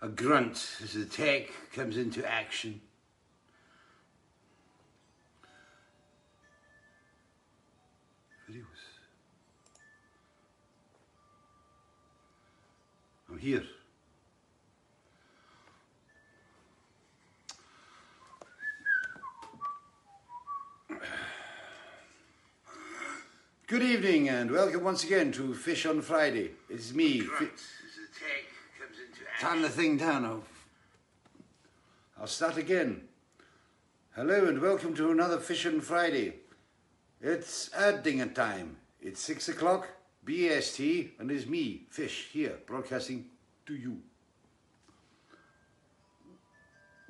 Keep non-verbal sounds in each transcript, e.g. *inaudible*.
a grunt as the tech comes into action. Videos. I'm here. Good evening and welcome once again to Fish on Friday. It's me. Fi- Turn the thing down. I'll, I'll start again. Hello and welcome to another Fish on Friday. It's Erdinger time. It's six o'clock, BST, and it's me, Fish, here, broadcasting to you.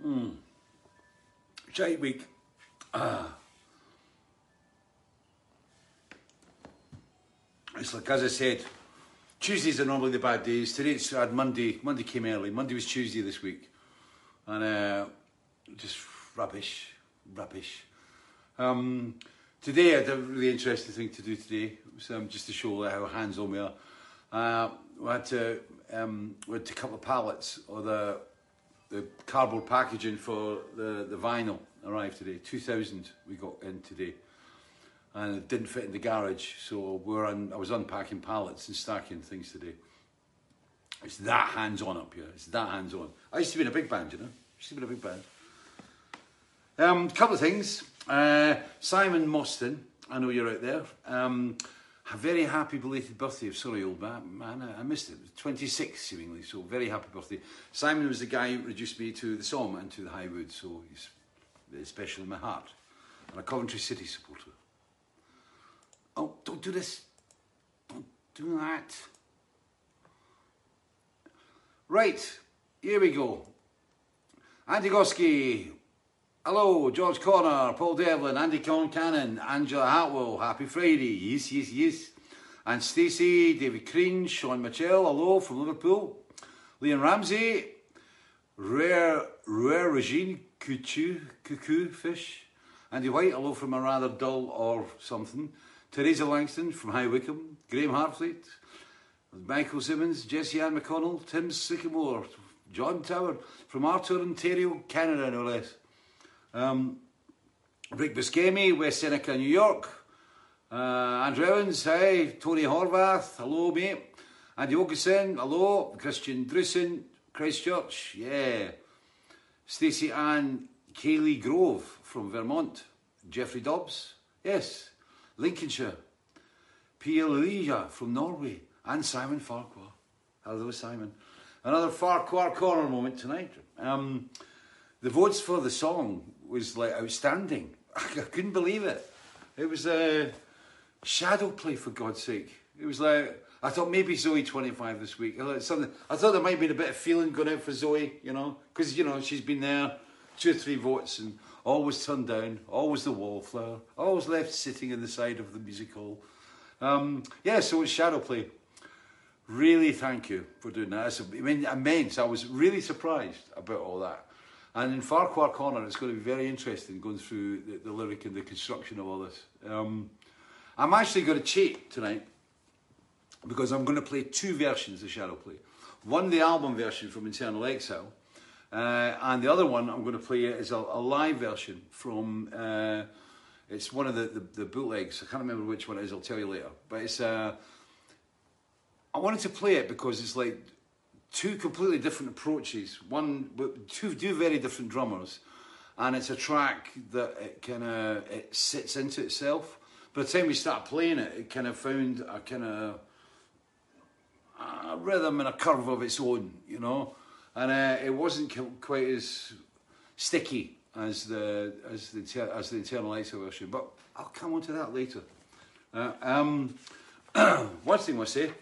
Mm. Shite week. Ah. It's like, as I said, Tuesdays are normally the bad days. Today it's had Monday. Monday came early. Monday was Tuesday this week. And uh, just rubbish, rubbish. Um, today I had a really interesting thing to do today. Was, um, just to show how hands-on we are. Uh, we had to um, we had to cut the pallets or the the cardboard packaging for the, the vinyl arrived today. 2,000 we got in today and it didn't fit in the garage. So we're I was unpacking pallets and stacking things today. It's that hands-on up here. It's that hands-on. I used to be in a big band, you know. I used to be in a big band. Um, couple of things. Uh, Simon Mostyn, I know you're out there. Um, a very happy belated birthday. Sorry, old man, man I missed it. 26, seemingly. So very happy birthday. Simon was the guy who introduced me to the Somme and to the High Wood. So he's especially in my heart. And a Coventry City supporter. Oh, don't do this. Don't do that. Right, here we go. Andy Goski. Hello, George Corner, Paul Devlin, Andy Concannon, Angela Hartwell. Happy Friday. Yes, yes, yes. And Stacey, David Crean, Sean Mitchell. Hello from Liverpool. Liam Ramsey. Rare, rare Regine Cuckoo, Cuckoo Fish. Andy White, hello from a rather dull or something. Teresa Langston from High Wycombe, Graham Hartfleet, Michael Simmons, Jesse Ann McConnell, Tim Sycamore, John Tower from Arthur, Ontario, Canada, no less. Um, Rick Buscemi, West Seneca, New York. Uh, Andrew Evans, hi. Tony Horvath, hello, mate. Andy Ogeson, hello. Christian Drusen, Christchurch, yeah. Stacey Ann Kaylee Grove from Vermont. Jeffrey Dobbs, yes. Lincolnshire, Pia Elijah from Norway, and Simon Farquhar. Hello, Simon. Another Farquhar Corner moment tonight. Um, the votes for the song was like outstanding. *laughs* I couldn't believe it. It was a shadow play, for God's sake. It was like, I thought maybe Zoe 25 this week. Something, I thought there might be a bit of feeling going out for Zoe, you know, because, you know, she's been there, two or three votes, and always turned down, always the wallflower, always left sitting in the side of the music hall. Um, yeah, so it's shadow play. Really, thank you for doing that. It's, I mean, immense. I was really surprised about all that. And in Farquhar Corner, it's going to be very interesting going through the, the lyric and the construction of all this. Um, I'm actually going to cheat tonight because I'm going to play two versions of Shadow Play. One, the album version from Internal Exile, uh, and the other one I'm going to play is a, a live version from. Uh, it's one of the, the, the, bootlegs. I can't remember which one it is. I'll tell you later. But it's. Uh, I wanted to play it because it's like two completely different approaches. One, two, two very different drummers, and it's a track that it kind of it sits into itself. By the time we start playing it, it kind of found a kind of a rhythm and a curve of its own, you know and uh, it wasn't quite as sticky as the as the as the Internal Exile version. But I'll come on to that later. Uh, um, *coughs* one thing I say,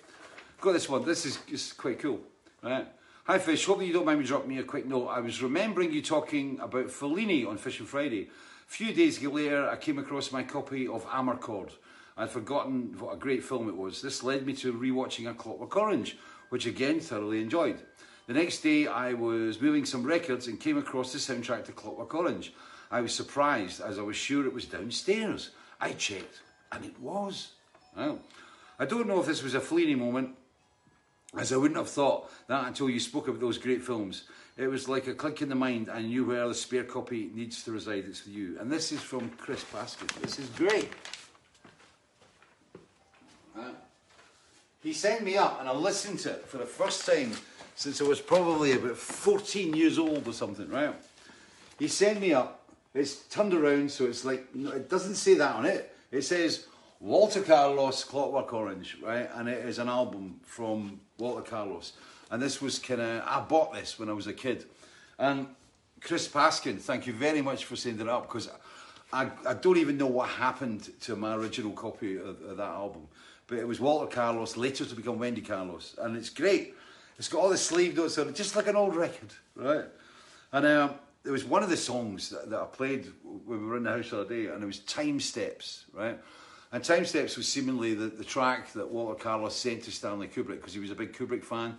got this one. This is, is quite cool. Right. Hi Fish, hope you don't mind me dropping me a quick note. I was remembering you talking about Fellini on Fish on Friday. A few days later, I came across my copy of Amarcord. I'd forgotten what a great film it was. This led me to rewatching A Clockwork Orange, which again thoroughly enjoyed. The next day, I was moving some records and came across the soundtrack to Clockwork Orange. I was surprised as I was sure it was downstairs. I checked, and it was. Well, I don't know if this was a Fellini moment as I wouldn't have thought that until you spoke about those great films. It was like a click in the mind. I knew where the spare copy needs to reside. It's for you. And this is from Chris Paskin. This is great. He sent me up and I listened to it for the first time since I was probably about 14 years old or something, right? He sent me up. It's turned around, so it's like, it doesn't say that on it. It says Walter Carlos, Clockwork Orange, right? And it is an album from Walter Carlos. And this was kind of, I bought this when I was a kid. And Chris Paskin, thank you very much for sending it up because I, I don't even know what happened to my original copy of, of, that album. But it was Walter Carlos, later to become Wendy Carlos. And it's great. It's got all the sleeve notes on it, just like an old record, right? And um, there was one of the songs that, that I played when we were in the house the other day, and it was Time Steps, right? And Time Steps was seemingly the, the track that Walter Carlos sent to Stanley Kubrick because he was a big Kubrick fan.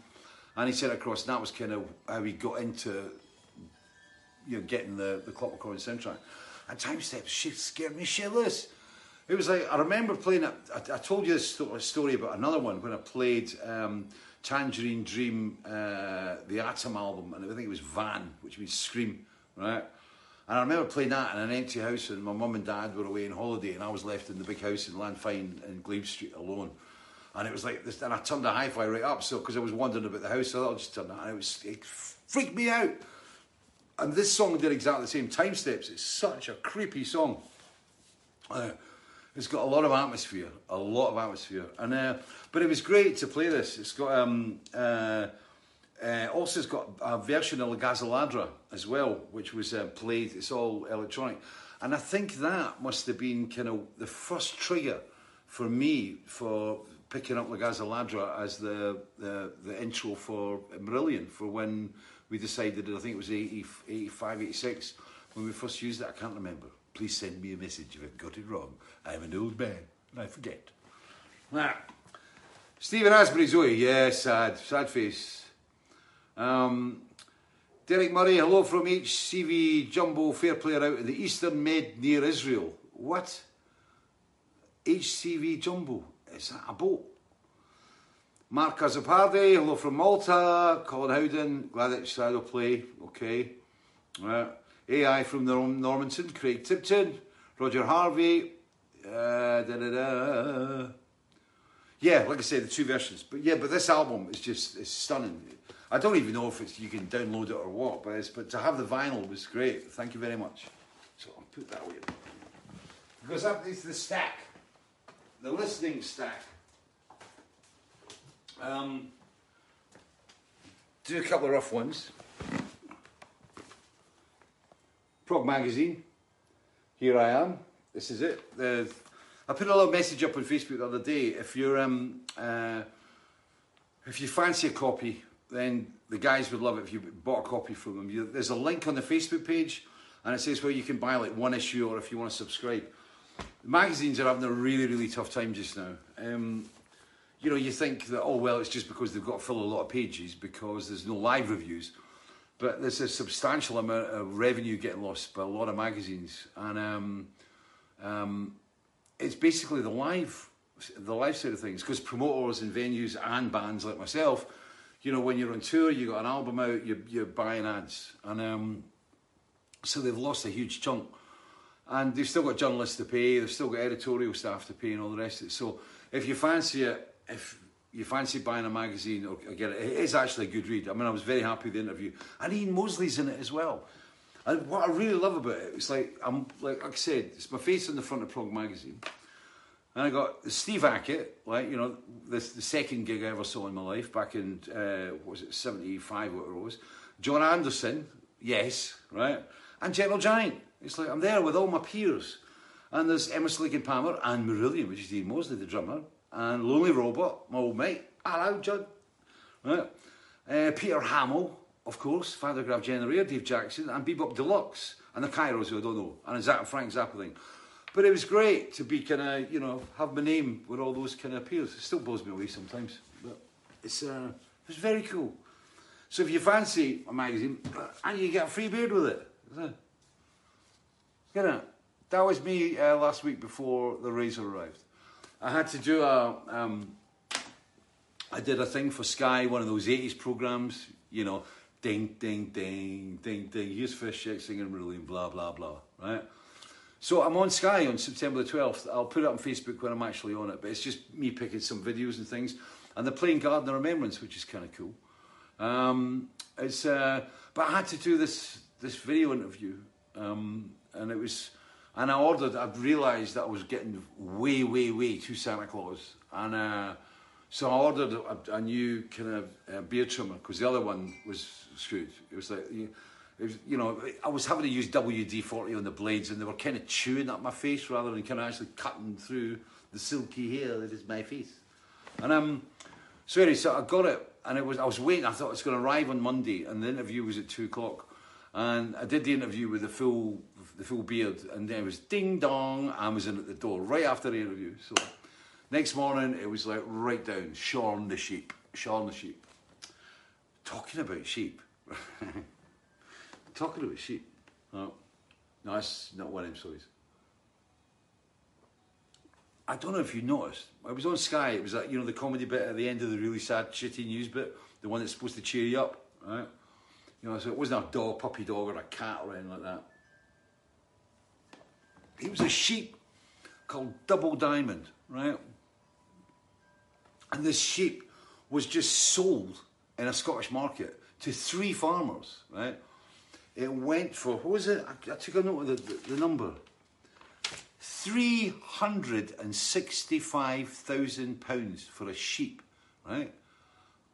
And he sent across, and that was kind of how he got into you know, getting the, the Clockwork Orange soundtrack. And Time Steps she scared me shitless. It was like, I remember playing it, I, I told you this story about another one when I played um, Tangerine Dream, uh, the Atem album, and I think it was Wahn, which means scream, right? And I remember playing that in an empty house, and my mum and dad were away on holiday, and I was left in the big house in Landfine in Glebe Street alone. And it was like this, and I turned the hi-fi right up, so because I was wondering about the house, so I thought I'd just turn that, and it was it freaked me out. And this song did exactly the same. Time Steps. It's such a creepy song. Uh, it's got a lot of atmosphere, a lot of atmosphere, and uh, but it was great to play this. It's got um, uh, uh, also, it's got a version of La Gazza Ladra as well, which was uh, played. It's all electronic, and I think that must have been kind of the first trigger for me for picking up La Gazza Ladra as the, the the intro for Marillion for when we decided. I think it was 80, 85, 86 when we first used it. I can't remember. Please send me a message if I've got it wrong. I'm an old man and I forget. Now, Stephen Asbury, Zoe. Yeah, sad, sad face. Um, Derek Murray, hello from HCV Jumbo Fair Player out in the Eastern Med near Israel. What? HCV Jumbo? Is that a boat? Mark Azzopardi, hello from Malta. Colin Howden, glad that Shadow play. Okay. Right. AI from Norm- Normanton, Craig Tipton, Roger Harvey. Uh, da, da, da. Yeah, like I said, the two versions. But yeah, but this album is just it's stunning. I don't even know if it's you can download it or what, but it's, but to have the vinyl was great. Thank you very much. So I'll put that away. Because that is the stack, the listening stack. Um, do a couple of rough ones. Prog Magazine. Here I am. This is it. I put a little message up on Facebook the other day. If you're um, uh, if you fancy a copy then the guys would love it if you bought a copy from them. You, there's a link on the Facebook page, and it says where you can buy like one issue or if you want to subscribe. The magazines are having a really, really tough time just now. Um, you know, you think that, oh, well, it's just because they've got to fill a lot of pages because there's no live reviews. But there's a substantial amount of revenue getting lost by a lot of magazines. And um, um, it's basically the live, the live side of things because promoters and venues and bands like myself you know, when you're on tour, you got an album out, you're, you're buying ads. And um, so they've lost a huge chunk. And they've still got journalists to pay, they've still got editorial staff to pay and all the rest of it. So if you fancy it, if you fancy buying a magazine, or get it, it is actually a good read. I mean, I was very happy with the interview. And Ian Mosley's in it as well. And what I really love about it, it's like, I'm like, like I said, it's my face on the front of Prog magazine. And I got Steve Hackett, like, you know, this the second gig I ever saw in my life back in, uh, was it, 75, what it was. Jon Anderson, yes, right? And Gentle Giant. It's like, I'm there with all my peers. And there's Emerson Lake and Palmer and Marillion, which is Ian Mosley, the drummer. And Lonely Robot, my old mate. Hello, John. Right? Uh, Peter Hammill, of course, Van der Graaf Generator, Dave Jackson, and Be-Bop Deluxe. And the Kairos, who I don't know. And Frank Zappa thing. But it was great to be kind of, you know, have my name with all those kind of appeals. It still blows me away sometimes, but it's uh, it's very cool. So if you fancy a magazine, *clears throat* and you get a free beard with it, get it. That was me uh, last week before the razor arrived. I had to do a um, I did a thing for Sky, one of those 80s programs, you know, ding, ding, ding, ding, ding, here's Fish Check singing Brilliant, blah, blah, blah, right? So I'm on Sky on September the 12th. I'll put it on Facebook when I'm actually on it, but it's just me picking some videos and things. And they're playing Garden of Remembrance, which is kind of cool. Um, it's, uh, but I had to do this, this video interview, um, and it was, and I ordered, I realised that I was getting way, way, way too Santa Claus. And uh, so I ordered a, a new kind of uh, beard trimmer, because the other one was screwed. It was like, you, was, you know, I was having to use WD-40 on the blades and they were kind of chewing at my face rather than kind of actually cutting through the silky hair that is my face. And um, so anyway, so I got it and it was I was waiting. I thought it was going to arrive on Monday, and the interview was at two o'clock. And I did the interview with the full the full beard, and then it was ding dong, Amazon at the door right after the interview. So next morning it was like right down, Shaun the Sheep, Shaun the Sheep. Talking about sheep. *laughs* Talking about sheep. Oh, no, that's not one of them stories. I don't know if you noticed. I was on Sky. It was like you know the comedy bit at the end of the really sad, shitty news bit, the one that's supposed to cheer you up, right? You know, so it wasn't a dog, puppy dog, or a cat or anything like that. It was a sheep called Double Diamond, right? And this sheep was just sold in a Scottish market to three farmers, right? It went for what was it? I, I took a note of the, the, the number. £365,000 for a sheep, right?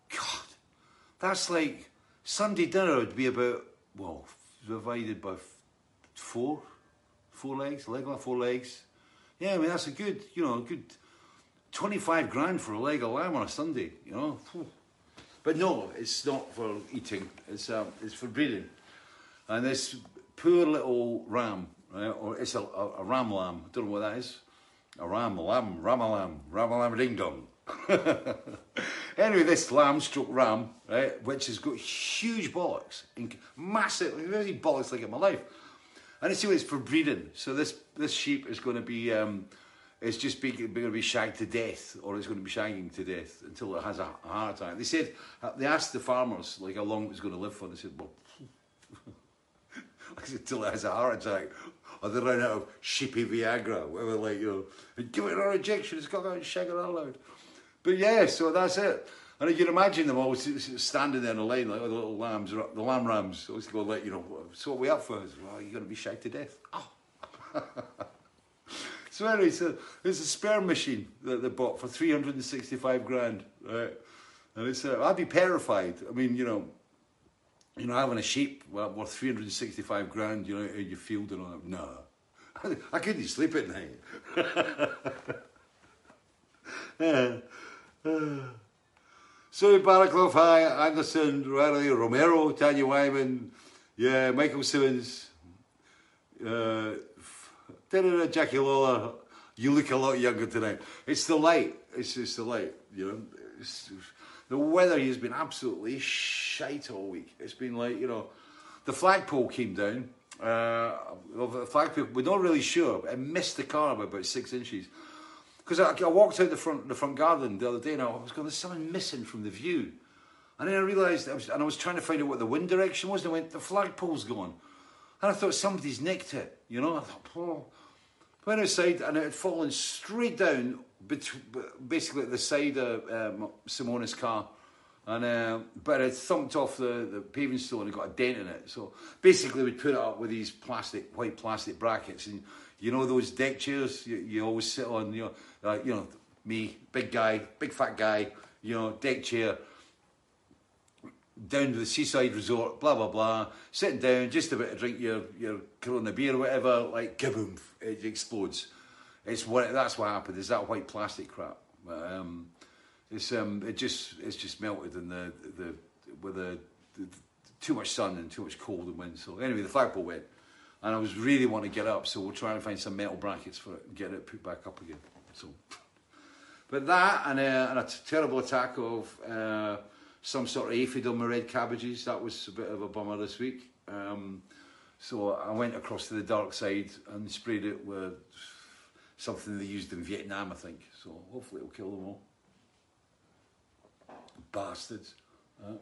God, that's like Sunday dinner would be about, well, divided by four, four legs, leg on four legs. Yeah, I mean, that's a good, you know, a good 25 grand for a leg of lamb on a Sunday, you know. But no, it's not for eating, it's, um, it's for breeding. And this poor little ram right? Or it's a, a, a ram lamb. I don't know what that is. A ram, lamb, ram a lamb, ram a lamb ding dong. *laughs* anyway, this lamb stroke ram, right, which has got huge bollocks, massive, really bollocks like in my life. And it's, it's for breeding. So this this sheep is going to be, um, it's just be, going to be shagged to death, or it's going to be shagging to death until it has a, a heart attack. They said, they asked the farmers like how long it was going to live for. And They said, well, *laughs* until it has a heart attack or they run out of sheepy Viagra, whatever, like, you know, give it an injection, it's got that shag it all out. But yeah, so that's it. And you can imagine them all standing there in a lane like the little lambs, the lamb rams, always go like, you know, so what we up for? Well, you're going to be shagged to death. Oh. *laughs* so anyway, so there's a sperm machine that they bought for 365 grand, right? And it's, uh, I'd be terrified. I mean, you know, you know, having a sheep worth 365 grand, you know, in your field and all that. No. *laughs* I couldn't sleep at night. *laughs* so Barraclough High, Anderson, Riley, Romero, Tanya Wyman, yeah, Michael Simmons, uh, Jackie Lawler, you look a lot younger tonight. It's the light. It's just the light, you know. It's, the weather has been absolutely shite all week. It's been like, you know, the flagpole came down. Uh, the flagpole, we're not really sure. It missed the car by about six inches. Because I, I, walked out the front the front garden the other day and I was going, there's something missing from the view. And then I realised, and I was trying to find out what the wind direction was, and I went, the flagpole's gone. And I thought somebody's nicked it, you know. I thought, oh. Went outside and it had fallen straight down basically at the side of um, Simona's car. And uh, but it thumped off the, the paving stone and got a dent in it. So basically, we put it up with these plastic, white plastic brackets, and you know those deck chairs you, you always sit on. You know, uh, you know me, big guy, big fat guy. You know, deck chair down to the seaside resort, blah blah blah, sitting down, just about to drink your your Corona beer or whatever, like kaboom, it explodes. It's what that's what happened. Is that white plastic crap? Um, it's um, it just it's just melted in the the with the, the, too much sun and too much cold and wind. So anyway, the flagpole went, and I was really wanting to get up. So we'll try and find some metal brackets for it and get it put back up again. So, but that and, uh, and a terrible attack of uh, some sort of aphid on my red cabbages. That was a bit of a bummer this week. Um, so I went across to the dark side and sprayed it with something they used in Vietnam, I think. So hopefully it'll kill them all. bastards. Uh,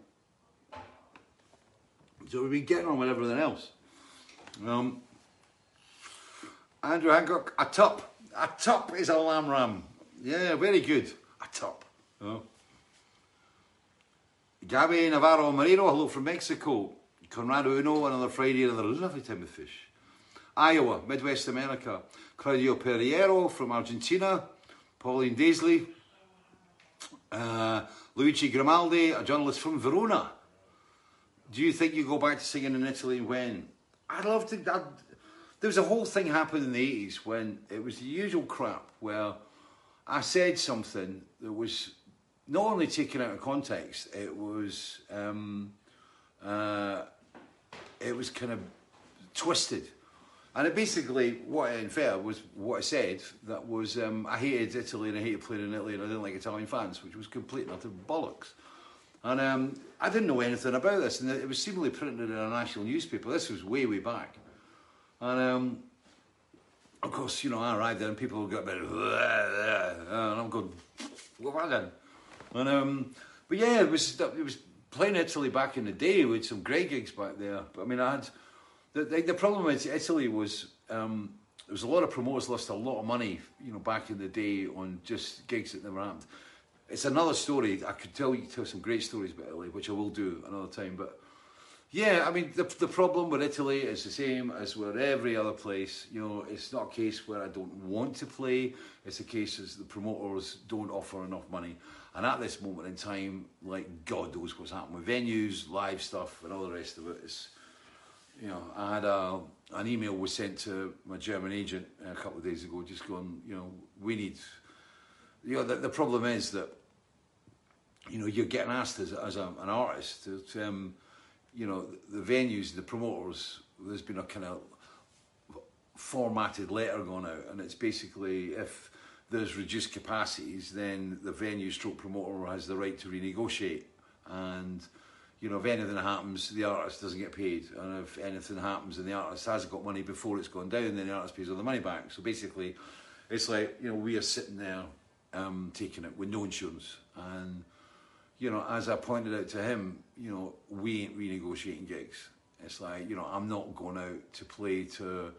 so we've been getting on with everything else. Um, Andrew Hancock, a top. A top is a lamb ram. Yeah, very good. A top. Oh. Gabby Navarro Marino, hello from Mexico. Conrado Uno, another Friday, another lovely time of fish. Iowa, Midwest America. Claudio Pereiro from Argentina. Pauline Daisley. Uh, Luigi Grimaldi, a journalist from Verona. Do you think you go back to singing in Italy when? I'd love to. I'd, there was a whole thing happened in the 80s when it was the usual crap where I said something that was not only taken out of context, it was um, uh, it was kind of twisted. And it basically, what I inferred was what I said, that was um, I hated Italy and I hated playing in Italy and I didn't like Italian fans, which was complete and utter bollocks. And um, I didn't know anything about this, and it was seemingly printed in a national newspaper. This was way, way back. And um, of course, you know, I arrived there and people got a bit, and I'm going, what I done? And um, but yeah, it was it was playing Italy back in the day with some great gigs back there. But I mean, I had the the, the problem with Italy was um, there was a lot of promoters lost a lot of money, you know, back in the day on just gigs that never happened. It's another story. I could tell you tell some great stories about Italy, which I will do another time. But yeah, I mean, the, the problem with Italy is the same as with every other place. You know, it's not a case where I don't want to play. It's a case as the promoters don't offer enough money. And at this moment in time, like God knows what's happening with venues, live stuff, and all the rest of it. It's, you know, I had a, an email was sent to my German agent a couple of days ago, just going, you know, we need, you know, the, the problem is that, you know, you're getting asked as, as a, an artist to, to um, you know, the venues, the promoters, there's been a kind of formatted letter going out, and it's basically if there's reduced capacities, then the venue stroke promoter has the right to renegotiate. And, you know, if anything happens, the artist doesn't get paid. And if anything happens and the artist has got money before it's gone down, then the artist pays all the money back. So basically, it's like, you know, we are sitting there um, taking it with no insurance. And, you know, as I pointed out to him, you know, we ain't renegotiating gigs. It's like, you know, I'm not going out to play to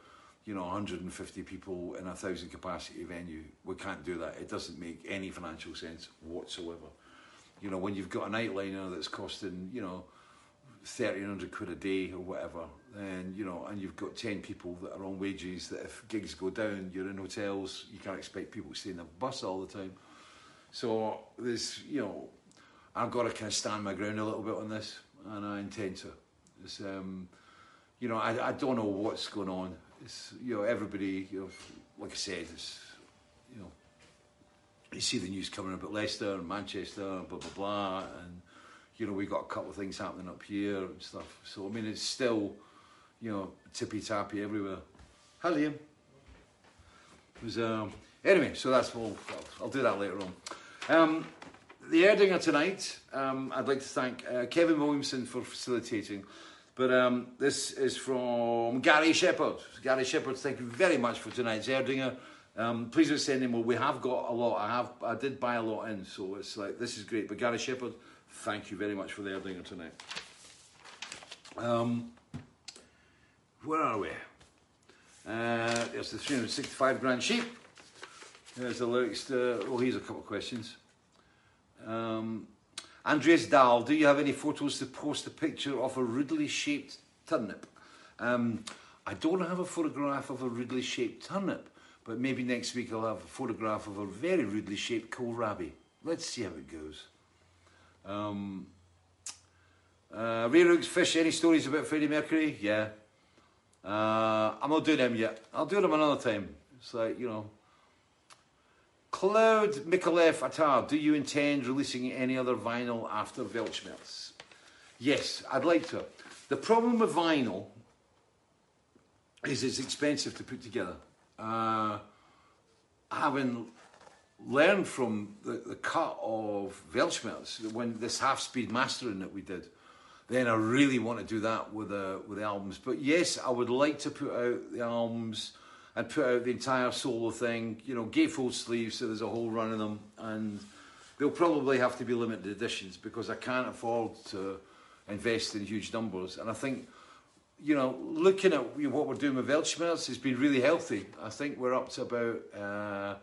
you know, 150 people in a thousand capacity venue. We can't do that. It doesn't make any financial sense whatsoever. You know, when you've got an nightliner that's costing, you know, 1300 quid a day or whatever, and you know, and you've got 10 people that are on wages that if gigs go down, you're in hotels, you can't expect people to stay in the bus all the time. So there's, you know, I've got to kind of stand my ground a little bit on this, and I intend to. It's, um, you know, I, I don't know what's going on. It's you know everybody you know like I said it's you know you see the news coming about Leicester and Manchester and blah blah blah and you know we got a couple of things happening up here and stuff. So I mean it's still you know tippy tappy everywhere. Hi Liam it was um anyway so that's all. I'll, I'll do that later on. Um the Erdinger tonight um I'd like to thank uh, Kevin Williamson for facilitating but um, this is from Gary Shepherd. Gary Shepherd, thank you very much for tonight's Erdinger. Um, please don't send any more. We have got a lot. I have. I did buy a lot in, so it's like this is great. But Gary Shepherd, thank you very much for the Erdinger tonight. Um, where are we? Uh, there's the 365 grand sheep. There's the lyrics. Uh, oh, here's a couple of questions. Um, Andreas Dahl, do you have any photos to post a picture of a rudely shaped turnip? Um, I don't have a photograph of a rudely shaped turnip, but maybe next week I'll have a photograph of a very rudely shaped kohlrabi. Let's see how it goes. Um, uh, Ray Rooks Fish, any stories about Freddie Mercury? Yeah. Uh, I'm not doing them yet. I'll do them another time. Like, you know, Cloud Mikalev Atar, do you intend releasing any other vinyl after Weltschmerz? Yes, I'd like to. The problem with vinyl is it's expensive to put together. Uh, having learned from the, the cut of Weltschmerz, when this half-speed mastering that we did, then I really want to do that with the, with the albums. But yes, I would like to put out the albums and put out the entire solo thing. You know, gatefold sleeves, so there's a whole run of them, and they'll probably have to be limited editions because I can't afford to invest in huge numbers. And I think, you know, looking at what we're doing with Weltschmerz has been really healthy. I think we're up to about uh,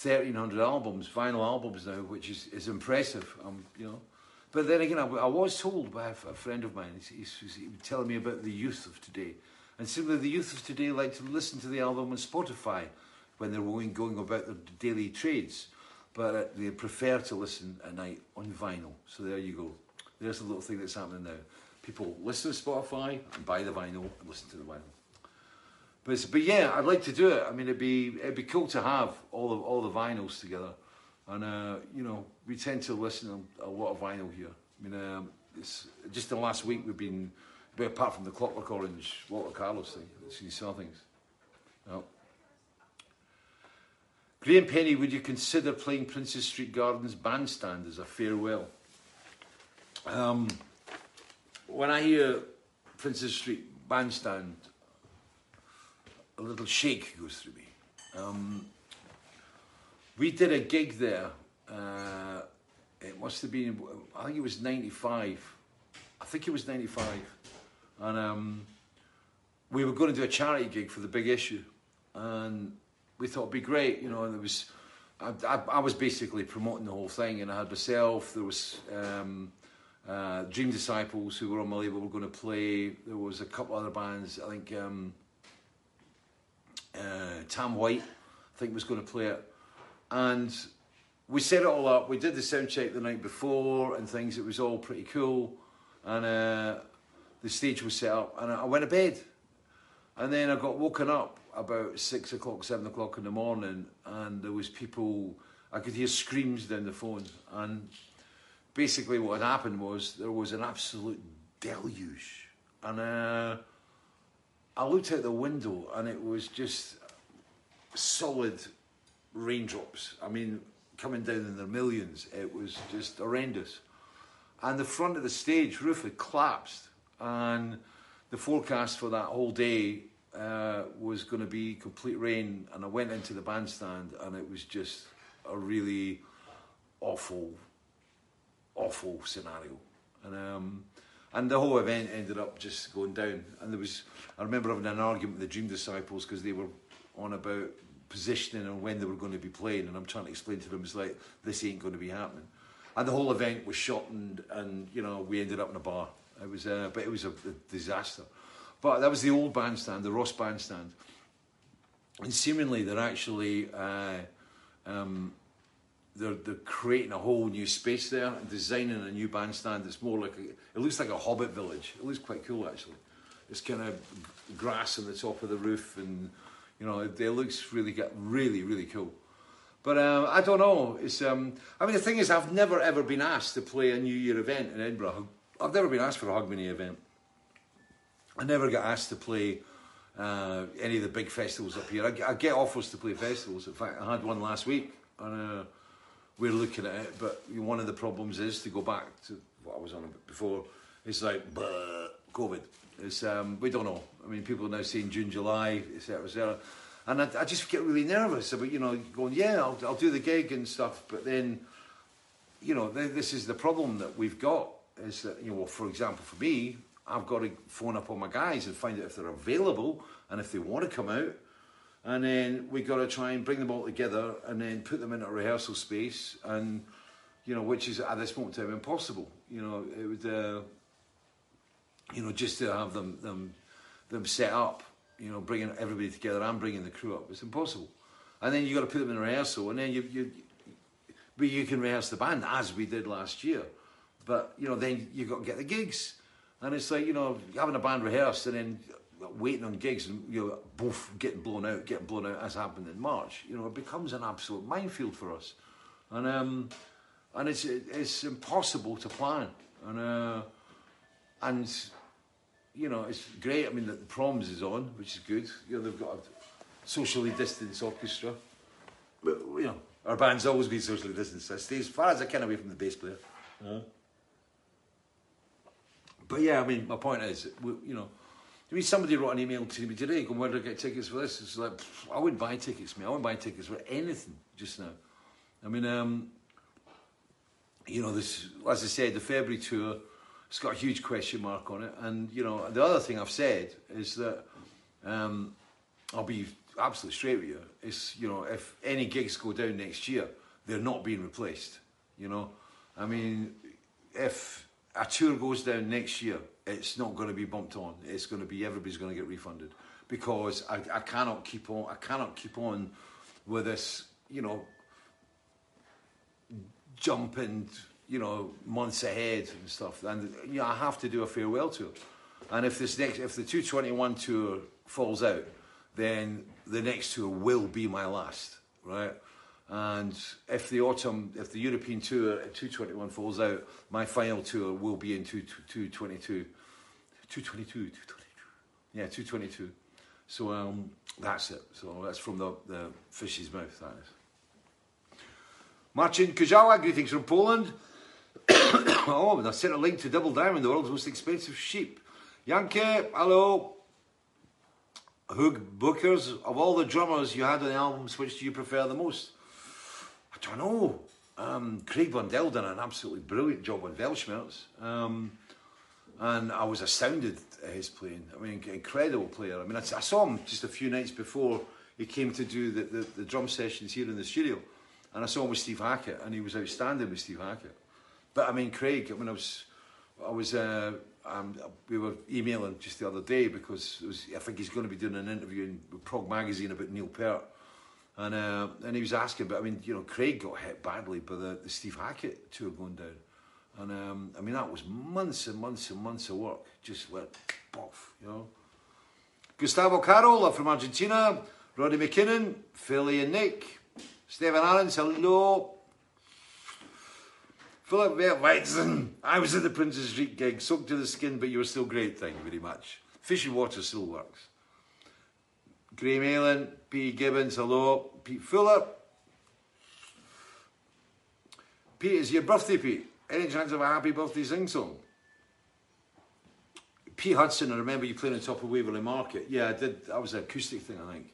1,300 albums, vinyl albums now, which is, is impressive, um, you know. But then again, I, I was told by a, a friend of mine, he's, he's, he's telling me about the youth of today. And simply the youth of today like to listen to the album on Spotify when they're going, about their daily trades. But uh, they prefer to listen at night on vinyl. So there you go. There's a little thing that's happening now. People listen to Spotify and buy the vinyl and listen to the vinyl. But, but yeah, I'd like to do it. I mean, it'd be it'd be cool to have all of all the vinyls together, and uh, you know, we tend to listen to a lot of vinyl here. I mean, um, it's just the last week we've been, apart from the Clockwork Orange Walter Carlos thing, you saw things. No. Graham Penny, would you consider playing Princes Street Gardens bandstand as a farewell? Um, when I hear Princes Street bandstand, a little shake goes through me. Um, we did a gig there. Uh, it must have been, I think it was 95. I think it was 95. And um, we were going to do a charity gig for the big issue. And we thought it'd be great, you know, and there was, I, I, I was basically promoting the whole thing. And I had myself, there was um, uh, Dream Disciples who were on my label were going to play. There was a couple other bands, I think, um, uh, Tam White, I think, was going to play it. And we set it all up. We did the sound check the night before and things. It was all pretty cool. And uh, the stage was set up, and I went to bed. And then I got woken up about six o'clock, seven o'clock in the morning, and there was people. I could hear screams down the phone, and basically what had happened was there was an absolute deluge, and. Uh, I looked out the window and it was just solid raindrops. I mean, coming down in their millions. It was just horrendous. And the front of the stage roof had collapsed. And the forecast for that whole day uh, was going to be complete rain. And I went into the bandstand and it was just a really awful, awful scenario. And um, and the whole event ended up just going down. And there was, I remember having an argument with the Dream Disciples because they were on about positioning and when they were going to be playing. And I'm trying to explain to them, it's like, this ain't going to be happening. And the whole event was shot and, and you know, we ended up in a bar. It was, uh, but it was a, a disaster. But that was the old bandstand, the Ross bandstand. And seemingly they're actually uh, um, they're, they're creating a whole new space there and designing a new bandstand that's more like a, it looks like a hobbit village. It looks quite cool actually. It's kind of grass on the top of the roof and you know it, it looks really really really cool. But uh, I don't know. It's um, I mean the thing is I've never ever been asked to play a New Year event in Edinburgh I've never been asked for a Hogmanay event I never get asked to play uh, any of the big festivals up here I, I, get offers to play festivals in fact I had one last week and uh, we're looking at it, but one of the problems is to go back to what I was on before. It's like COVID. It's um, we don't know. I mean, people are now saying June, July, etc., etc. And I, I, just get really nervous about you know going, yeah, I'll, I'll do the gig and stuff, but then, you know, th- this is the problem that we've got. Is that you know, for example, for me, I've got to phone up all my guys and find out if they're available and if they want to come out. And then we got to try and bring them all together and then put them in a rehearsal space and you know which is at this moment in time impossible. You know it would uh, you know just to have them them them set up you know bringing everybody together and bringing the crew up it's impossible. And then you got to put them in rehearsal and then you you but you can rehearse the band as we did last year but you know then you got to get the gigs and it's like you know having a band rehearsed and then waiting on gigs and you know, both getting blown out, getting blown out as happened in March. You know, it becomes an absolute minefield for us, and um, and it's it's impossible to plan, and uh, and you know it's great. I mean, the, the Proms is on, which is good. You know, they've got a socially distanced orchestra, but you know, our band's always been socially distanced. I stay as far as I can away from the bass player. Uh-huh. But yeah, I mean, my point is, you know I mean, somebody wrote an email to me today going, where do I get tickets for this? It's like, I wouldn't buy tickets, man. I wouldn't buy tickets for anything just now. I mean, um, you know, this, as I said, the February tour, it's got a huge question mark on it. And, you know, the other thing I've said is that um, I'll be absolutely straight with you. It's, you know, if any gigs go down next year, they're not being replaced, you know. I mean, if a tour goes down next year, it's not going to be bumped on. It's going to be, everybody's going to get refunded because I, I cannot keep on, I cannot keep on with this, you know, jumping, you know, months ahead and stuff. And you know, I have to do a farewell tour. And if this next, if the 221 tour falls out, then the next tour will be my last, right? And if the autumn, if the European tour at 221 falls out, my final tour will be in 222. 222, 222. Yeah, 222. So um, that's it. So that's from the, the fish's mouth, that is. Marcin Kujawa, greetings from Poland. *coughs* oh, and I sent a link to Double Diamond, the world's most expensive sheep. Yankee, hello. Hoog Bookers, of all the drummers you had on the albums, which do you prefer the most? I don't know. Um, Craig Blundell done an absolutely brilliant job on Weltschmerz. Um, and I was astounded at his playing. I mean, incredible player. I mean, I, I saw him just a few nights before he came to do the, the, the drum sessions here in the studio. And I saw him with Steve Hackett, and he was outstanding with Steve Hackett. But I mean, Craig, I mean, I was, I was, uh, um, we were emailing just the other day because was, I think he's going to be doing an interview in Prog magazine about Neil Peart. And, uh, and he was asking, but I mean, you know, Craig got hit badly by the, the Steve Hackett tour going down. And um, I mean, that was months and months and months of work. Just went off, you know. Gustavo Carola from Argentina, Roddy McKinnon, Philly and Nick, Stephen Aarons, hello. Philip Weitzen, I was at the Prince's Street gig, soaked to the skin, but you were still great, thank you very much. Fish and water still works. Graham Allen, P. Gibbons, hello. Pete Fuller. Pete, is your birthday, Pete? Any chance of a happy birthday sing song? Pete Hudson, I remember you playing on top of Waverley Market. Yeah, I did. That was an acoustic thing, I think.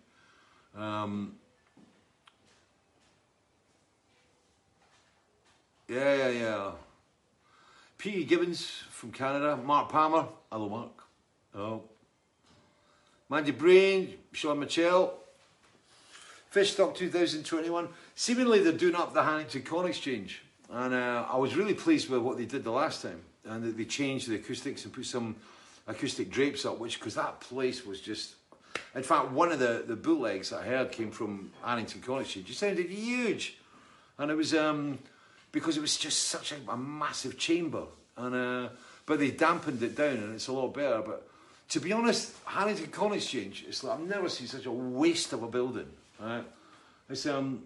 Um, Yeah, yeah, yeah. P.E. Gibbons from Canada. Mark Palmer. Hello, Mark. Oh. Mandy Brain. Sean Mitchell. Fishstock 2021. Seemingly they're doing up the Haddington Corn Exchange. And uh, I was really pleased with what they did the last time. And they changed the acoustics and put some acoustic drapes up, which, because that place was just. In fact, one of the, the bootlegs I heard came from Haddington Corn Exchange. It sounded huge. And it was. Um, because it was just such a, a massive chamber. And uh, but they dampened it down, and it's a lot better. But to be honest, Haddington Corn Exchange, it's like I've never seen such a waste of a building. Right? It's um,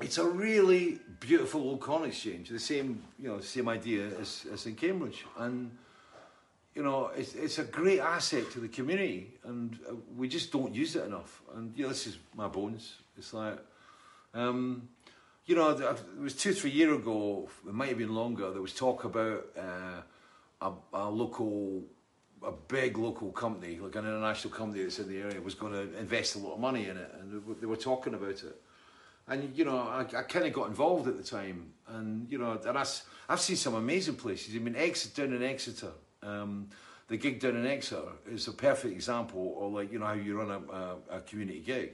it's a really beautiful old corn exchange. The same, you know, same idea as, as in Cambridge, and you know, it's, it's a great asset to the community, and uh, we just don't use it enough. And know, this is my bones. It's like, um, you know, it was two, three years ago, it might have been longer, there was talk about uh, a, a, local, a big local company, like an international company that's in the area, was going to invest a lot of money in it, and they were talking about it. And, you know, I, I kind of got involved at the time, and, you know, and I, I've seen some amazing places. I mean, Exeter, down in Exeter, um, the gig down in Exeter is a perfect example of, like, you know, how you run a, a, a community gig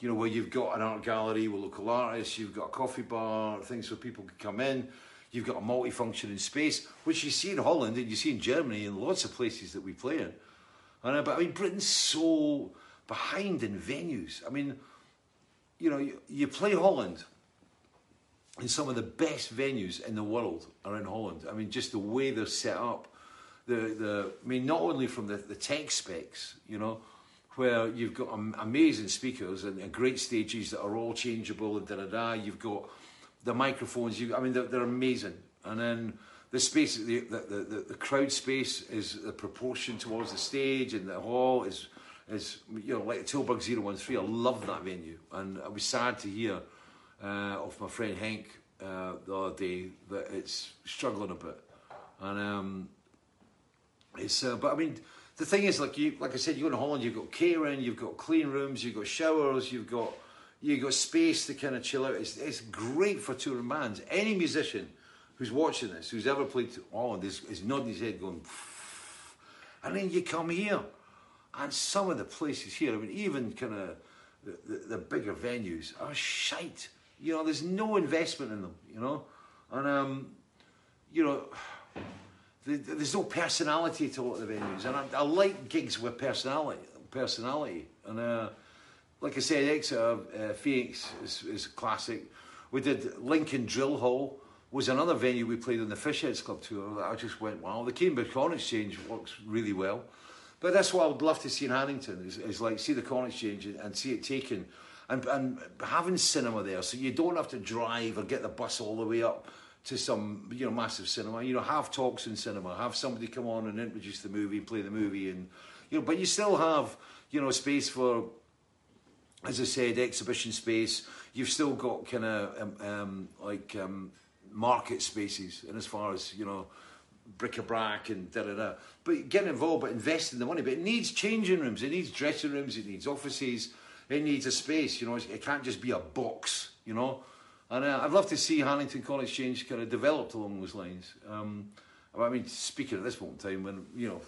you know, where you've got an art gallery with local artists, you've got a coffee bar, things where people can come in, you've got a multi-functioning space, which you see in Holland and you see in Germany and lots of places that we play in. And, uh, but I mean, Britain's so behind in venues. I mean, you know, you, you play Holland in some of the best venues in the world are in Holland. I mean, just the way they're set up, the the I mean, not only from the, the tech specs, you know, where you've got amazing speakers and, great stages that are all changeable and da da da. You've got the microphones. You, I mean, they're, they're amazing. And then the space, the, the, the, the crowd space is the proportion towards the stage and the hall is is you know like Tilburg 013. I love that venue, and I was sad to hear uh, of my friend Hank uh, the other day that it's struggling a bit, and um, it's uh, but I mean the thing is, like you, like I said, you go to Holland, you've got catering, you've got clean rooms, you've got showers, you've got, You got space to kind of chill out. It's, it's great for touring bands. Any musician who's watching this, who's ever played to Holland, is, is nodding his head going, and then you come here, and some of the places here, I mean, even kind of the, the, the bigger venues are shite. You know, there's no investment in them, you know? And, um, you know, there's no personality to a lot of the venues. And I, I like gigs with personality. personality. And, uh, like I said, Exeter uh, Phoenix is, is classic. We did Lincoln Drill Hall was another venue we played on the Fishheads Club tour. I just went, wow, the Cambridge Corn Exchange works really well. But that's what I would love to see in Haddington is, is like see the Corn Exchange and, and see it taken and, and having cinema there so you don't have to drive or get the bus all the way up to some you know massive cinema you know have talks in cinema have somebody come on and introduce the movie play the movie and you know but you still have you know space for as I said exhibition space you've still got kind of um, um, like um, market spaces and as far as you know bric-a-brac and da da da but getting involved but investing the money but it needs changing rooms it needs dressing rooms it needs offices it needs a space, you know. It can't just be a box, you know. And uh, I'd love to see Haddington College Exchange kind of developed along those lines. Um, I mean, speaking at this moment in time, when you know,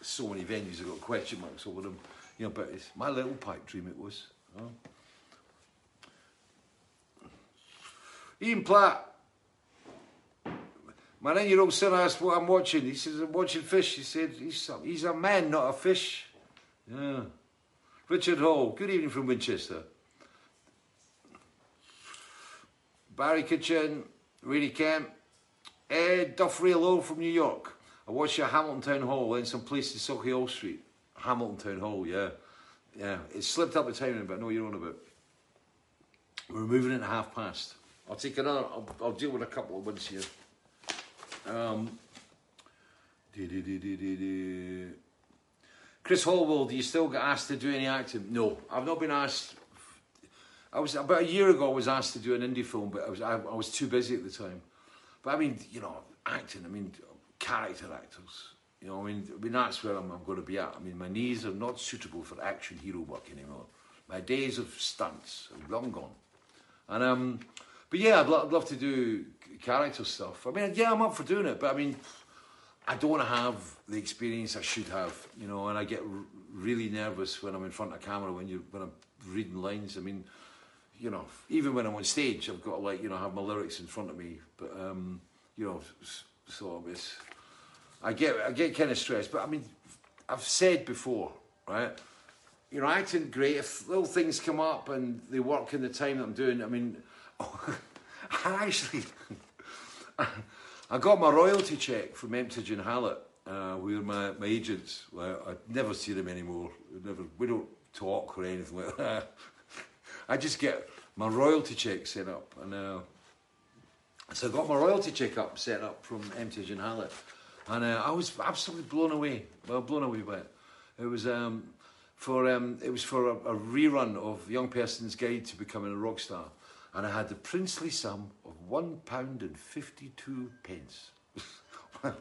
so many venues have got question marks over them, you know. But it's my little pipe dream. It was. You? Ian Platt. My nine-year-old son asked what I'm watching. He says, I'm watching fish. He said, he's a, he's a man, not a fish. Yeah. Richard Hall, good evening from Winchester. Barry Kitchen, Reedy Kemp, Ed Dufresne Low from New York. I watched you at Hamilton Town Hall in some place in Sauchiehall Street. Hamilton Town Hall, yeah. Yeah, it slipped up the timing, but I know you're on about. We're moving into half past. I'll take another, I'll, I'll deal with a couple of ones here. Um, Chris Hallwell, do you still get asked to do any acting? No, I've not been asked. I was about a year ago. I was asked to do an indie film, but I was I, I was too busy at the time. But I mean, you know, acting. I mean, character actors. You know, I mean, I mean that's where I'm, I'm going to be at. I mean, my knees are not suitable for action hero work anymore. My days of stunts are long gone. And um, but yeah, I'd, lo- I'd love to do character stuff. I mean, yeah, I'm up for doing it, but I mean, I don't have the experience I should have, you know, and I get r- really nervous when I'm in front of camera when you when I'm reading lines. I mean, you know, even when I'm on stage, I've got to like you know have my lyrics in front of me, but um, you know, so it's I get I get kind of stressed. But I mean, I've said before, right? You know, acting great if little things come up and they work in the time that I'm doing. I mean, *laughs* I actually. *laughs* I got my royalty check from Emtage and Hallett, uh, my, my agents, well, I never see them anymore. Never, we don't talk or anything like that. *laughs* I just get my royalty check set up. And uh, so I got my royalty check up set up from Emtage and Hallett. And uh, I was absolutely blown away. Well, blown away by it. It was um, for um, it was for a, a rerun of Young Person's Guide to Becoming a Rock Star and I had the princely sum of one pound and fifty-two pence. *laughs*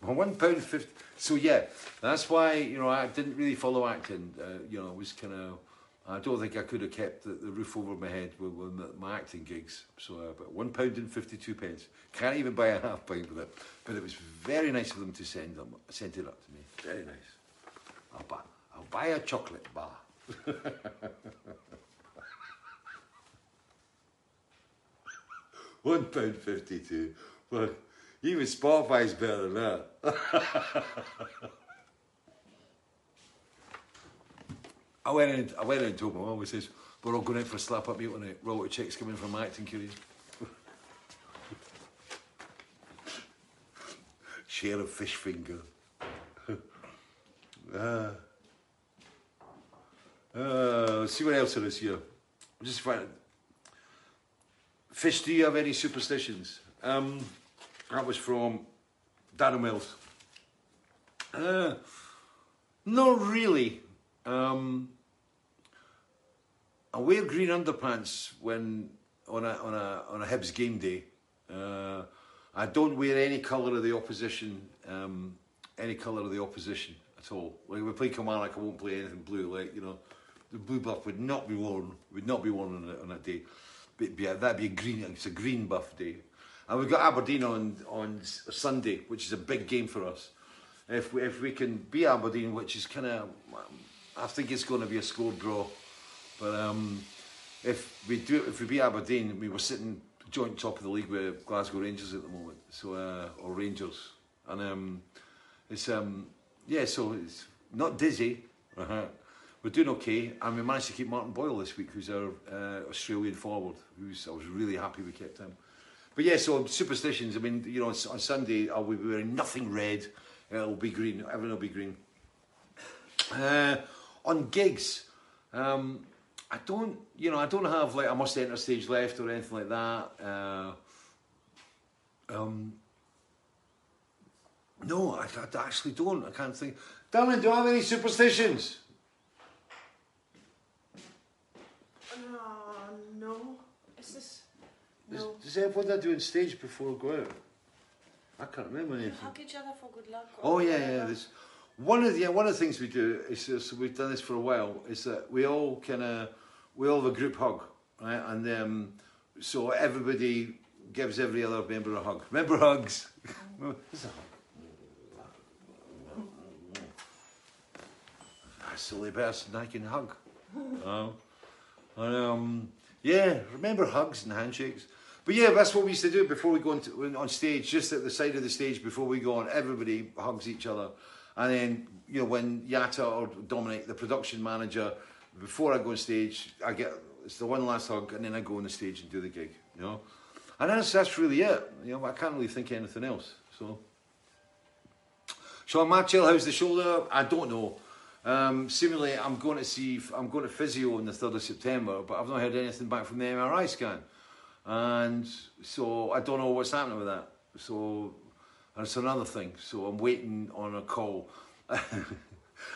one pound fifty. So yeah, that's why you know I didn't really follow acting. Uh, you know, it was kind of. I don't think I could have kept the, the roof over my head with, with my, acting gigs. So, uh, but one pound and fifty-two pence. Can't even buy a half pint with it. But it was very nice of them to send them send it up to me. Very nice. I'll buy, I'll buy a chocolate bar. *laughs* One pound fifty-two. Well, even Spotify's better than that. *laughs* I went in. I went in and told my mum. He says, "We're all going out for a slap up meal tonight. Royalty checks coming from my acting career." *laughs* Share a fish finger. *laughs* uh, uh, see what else there is here. Just find Fish, do you have any superstitions? Um, that was from Darren Mills. Uh, not really. Um, I wear green underpants when on a on a on a Hibs game day. Uh, I don't wear any colour of the opposition, um, any colour of the opposition at all. Like we play Kilmarnock, I won't play anything blue. Like you know, the blue buff would not be worn, would not be worn on, a, on that day. Be a, that'd be a green, it's a green buff day. And we've got Aberdeen on, on Sunday, which is a big game for us. If we, if we can beat Aberdeen, which is kind of, I think it's going to be a score draw. But um, if we do, if we beat Aberdeen, we were sitting joint top of the league with Glasgow Rangers at the moment, so uh, or Rangers, and um, it's um, yeah, so it's not dizzy. Uh-huh. We're doing okay, and we managed to keep Martin Boyle this week, who's our uh, Australian forward. Who's I was really happy we kept him. But yeah, so superstitions. I mean, you know, on, on Sunday I'll be wearing nothing red. It'll be green. Everything will be green. Uh, on gigs, um, I don't, you know, I don't have like I must enter stage left or anything like that. Uh, um, no, I, I, actually don't. I can't think. Darling, do I have any superstitions? Uh, no. Is this? Does, No. does everyone do on stage before we go out? I can't remember You anything. hug each other for good luck. Oh yeah, yeah. One of the yeah, one of the things we do is, is we've done this for a while. Is that we all kind of we all have a group hug, right? And um, so everybody gives every other member a hug. Member hugs. Hug? A silly person I can hug. Oh. And, um, yeah, remember hugs and handshakes. But yeah, that's what we used to do before we go into, on stage, just at the side of the stage before we go on, everybody hugs each other. And then, you know, when Yata or Dominic, the production manager, before I go on stage, I get, it's the one last hug, and then I go on the stage and do the gig, you know. And that's, that's really it. You know, I can't really think of anything else, so. Sean Matchell, how's the shoulder? I don't know. Um, seemingly, I'm going to see. I'm going to physio on the third of September, but I've not heard anything back from the MRI scan, and so I don't know what's happening with that. So, it's another thing. So I'm waiting on a call, *laughs* and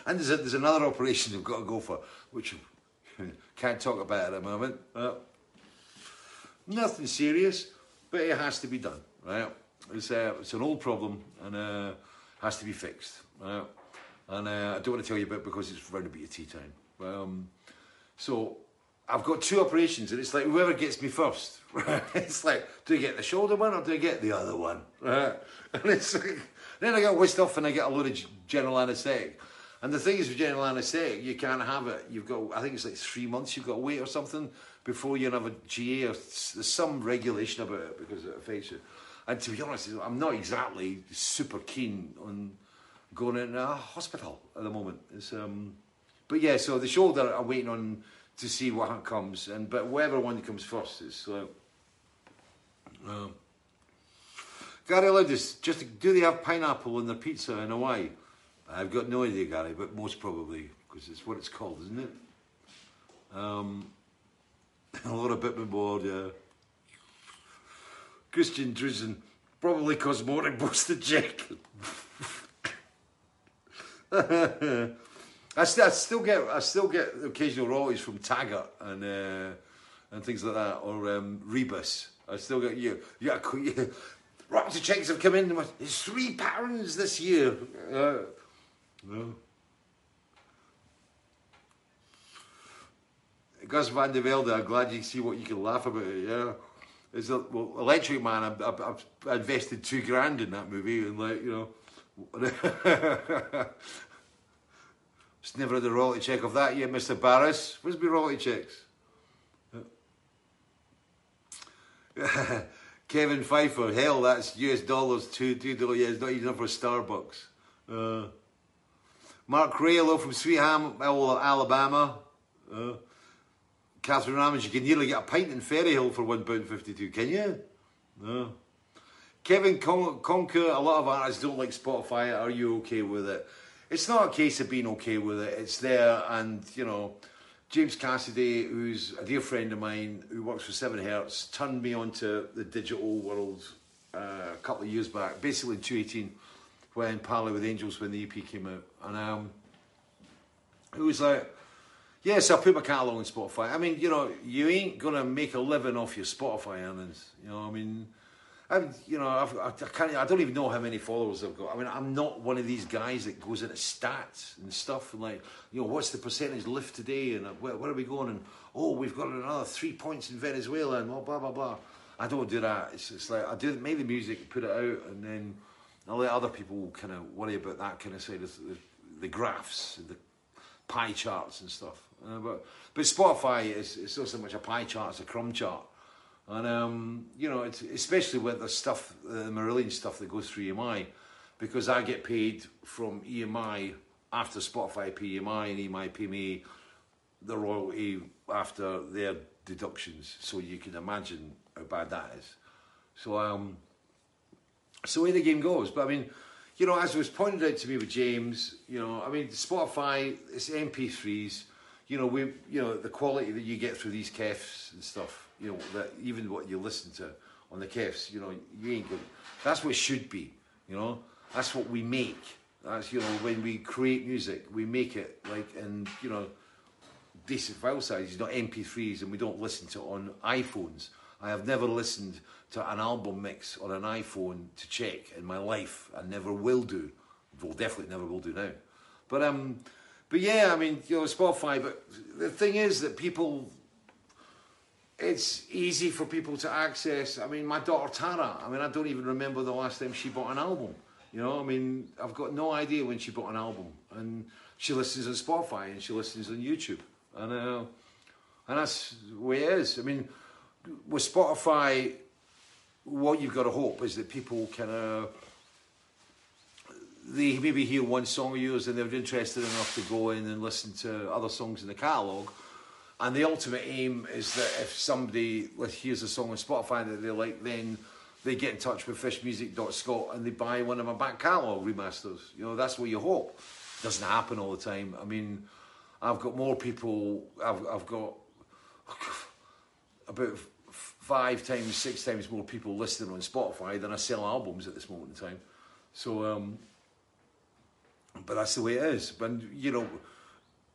there's a, there's another operation I've got to go for, which *laughs* can't talk about at the moment. Uh, nothing serious, but it has to be done. Right? It's uh, it's an old problem and uh, has to be fixed. Right? And uh, I don't want to tell you about because it's round about your tea time. Um, so I've got two operations, and it's like whoever gets me first. *laughs* Right? It's like, do I get the shoulder one or do I get the other one? Right? *laughs* And it's like, then I get whisked off and I get a load of general anaesthetic. And the thing is with general anaesthetic, you can't have it. You've got, I think it's like three months you've got to wait or something before you have a GA. Or there's some regulation about it because it affects you. And to be honest, I'm not exactly super keen on going in a hospital at the moment. Um, but yeah, so the shoulder I'm waiting on to see what comes, and but whatever one comes first is. Uh, um, Gary Loudis, just do they have pineapple in their pizza in Hawaii? I've got no idea, Gary, but most probably because it's what it's called, isn't it? Um, *laughs* a lot of bit more, yeah. Christian Drusen, probably cosmetic *laughs* busted check. *laughs* I, st- I still get I still get occasional royalties from Taggart and uh, and things like that or um, Rebus. I still get you. Yeah, *laughs* you, Raptor checks have come in. It's three pounds this year. Uh, no. Gus Van de Velde, I'm glad you see what you can laugh about it. Yeah, it's a, well, Electric Man. I've, I've, I've invested two grand in that movie, and like you know. *laughs* Just never had a royalty check of that yet, Mr. Barris. Where's my royalty checks? *laughs* Kevin Pfeiffer, hell, that's US dollars, two, two dollars. Yeah, it's not even for Starbucks. Uh, Mark Raylo from Sweet Ham, Alabama. Uh, Catherine Ramage, you can nearly get a pint in Ferryhill for £1.52, can you? No. Kevin Con- Conker, a lot of artists don't like Spotify. Are you okay with it? It's not a case of being okay with it. It's there, and you know, James Cassidy, who's a dear friend of mine who works for Seven Hertz, turned me onto the digital world uh, a couple of years back, basically in 2018, when Parley with Angels, when the EP came out, and um, it was like, yes, I put my catalogue on Spotify. I mean, you know, you ain't gonna make a living off your Spotify earnings. You know, what I mean. I'm, you know, I've, I, I can't. I don't even know how many followers I've got. I mean, I'm not one of these guys that goes into stats and stuff and like, you know, what's the percentage lift today and uh, where, where are we going? And oh, we've got another three points in Venezuela and blah blah blah blah. I don't do that. It's, it's like I do make the music, put it out, and then I let other people kind of worry about that kind of side of the, the graphs, the pie charts and stuff. Uh, but but Spotify is it's not so much a pie chart; it's a crumb chart. And um, you know, it's, especially with the stuff, the Marillion stuff that goes through EMI, because I get paid from EMI after Spotify pay EMI and EMI pay me the royalty after their deductions. So you can imagine how bad that is. So um, so the way the game goes. But I mean, you know, as was pointed out to me with James, you know, I mean, Spotify, it's MP3s. You know, we, you know, the quality that you get through these kefs and stuff you know, that even what you listen to on the kefs, you know, you ain't good. That's what should be, you know. That's what we make. That's you know when we create music, we make it like in you know decent file sizes, not MP3s, and we don't listen to on iPhones. I have never listened to an album mix on an iPhone to check in my life. I never will do. Well, definitely never will do now. But um, but yeah, I mean, you know, Spotify. But the thing is that people it's easy for people to access. I mean, my daughter Tara, I mean, I don't even remember the last time she bought an album. You know, I mean, I've got no idea when she bought an album. And she listens on Spotify and she listens on YouTube. And, uh, and that's the way it is. I mean, with Spotify, what you've got to hope is that people kind of they maybe hear one song of yours and they're interested enough to go in and listen to other songs in the catalogue and the ultimate aim is that if somebody hears a song on Spotify that they like, then they get in touch with fishmusic.scot and they buy one of my back catalogue remasters. You know, that's what you hope. Doesn't happen all the time. I mean, I've got more people, I've, I've got about five times, six times more people listening on Spotify than I sell albums at this moment in time. So, um, but that's the way it is. But, you know,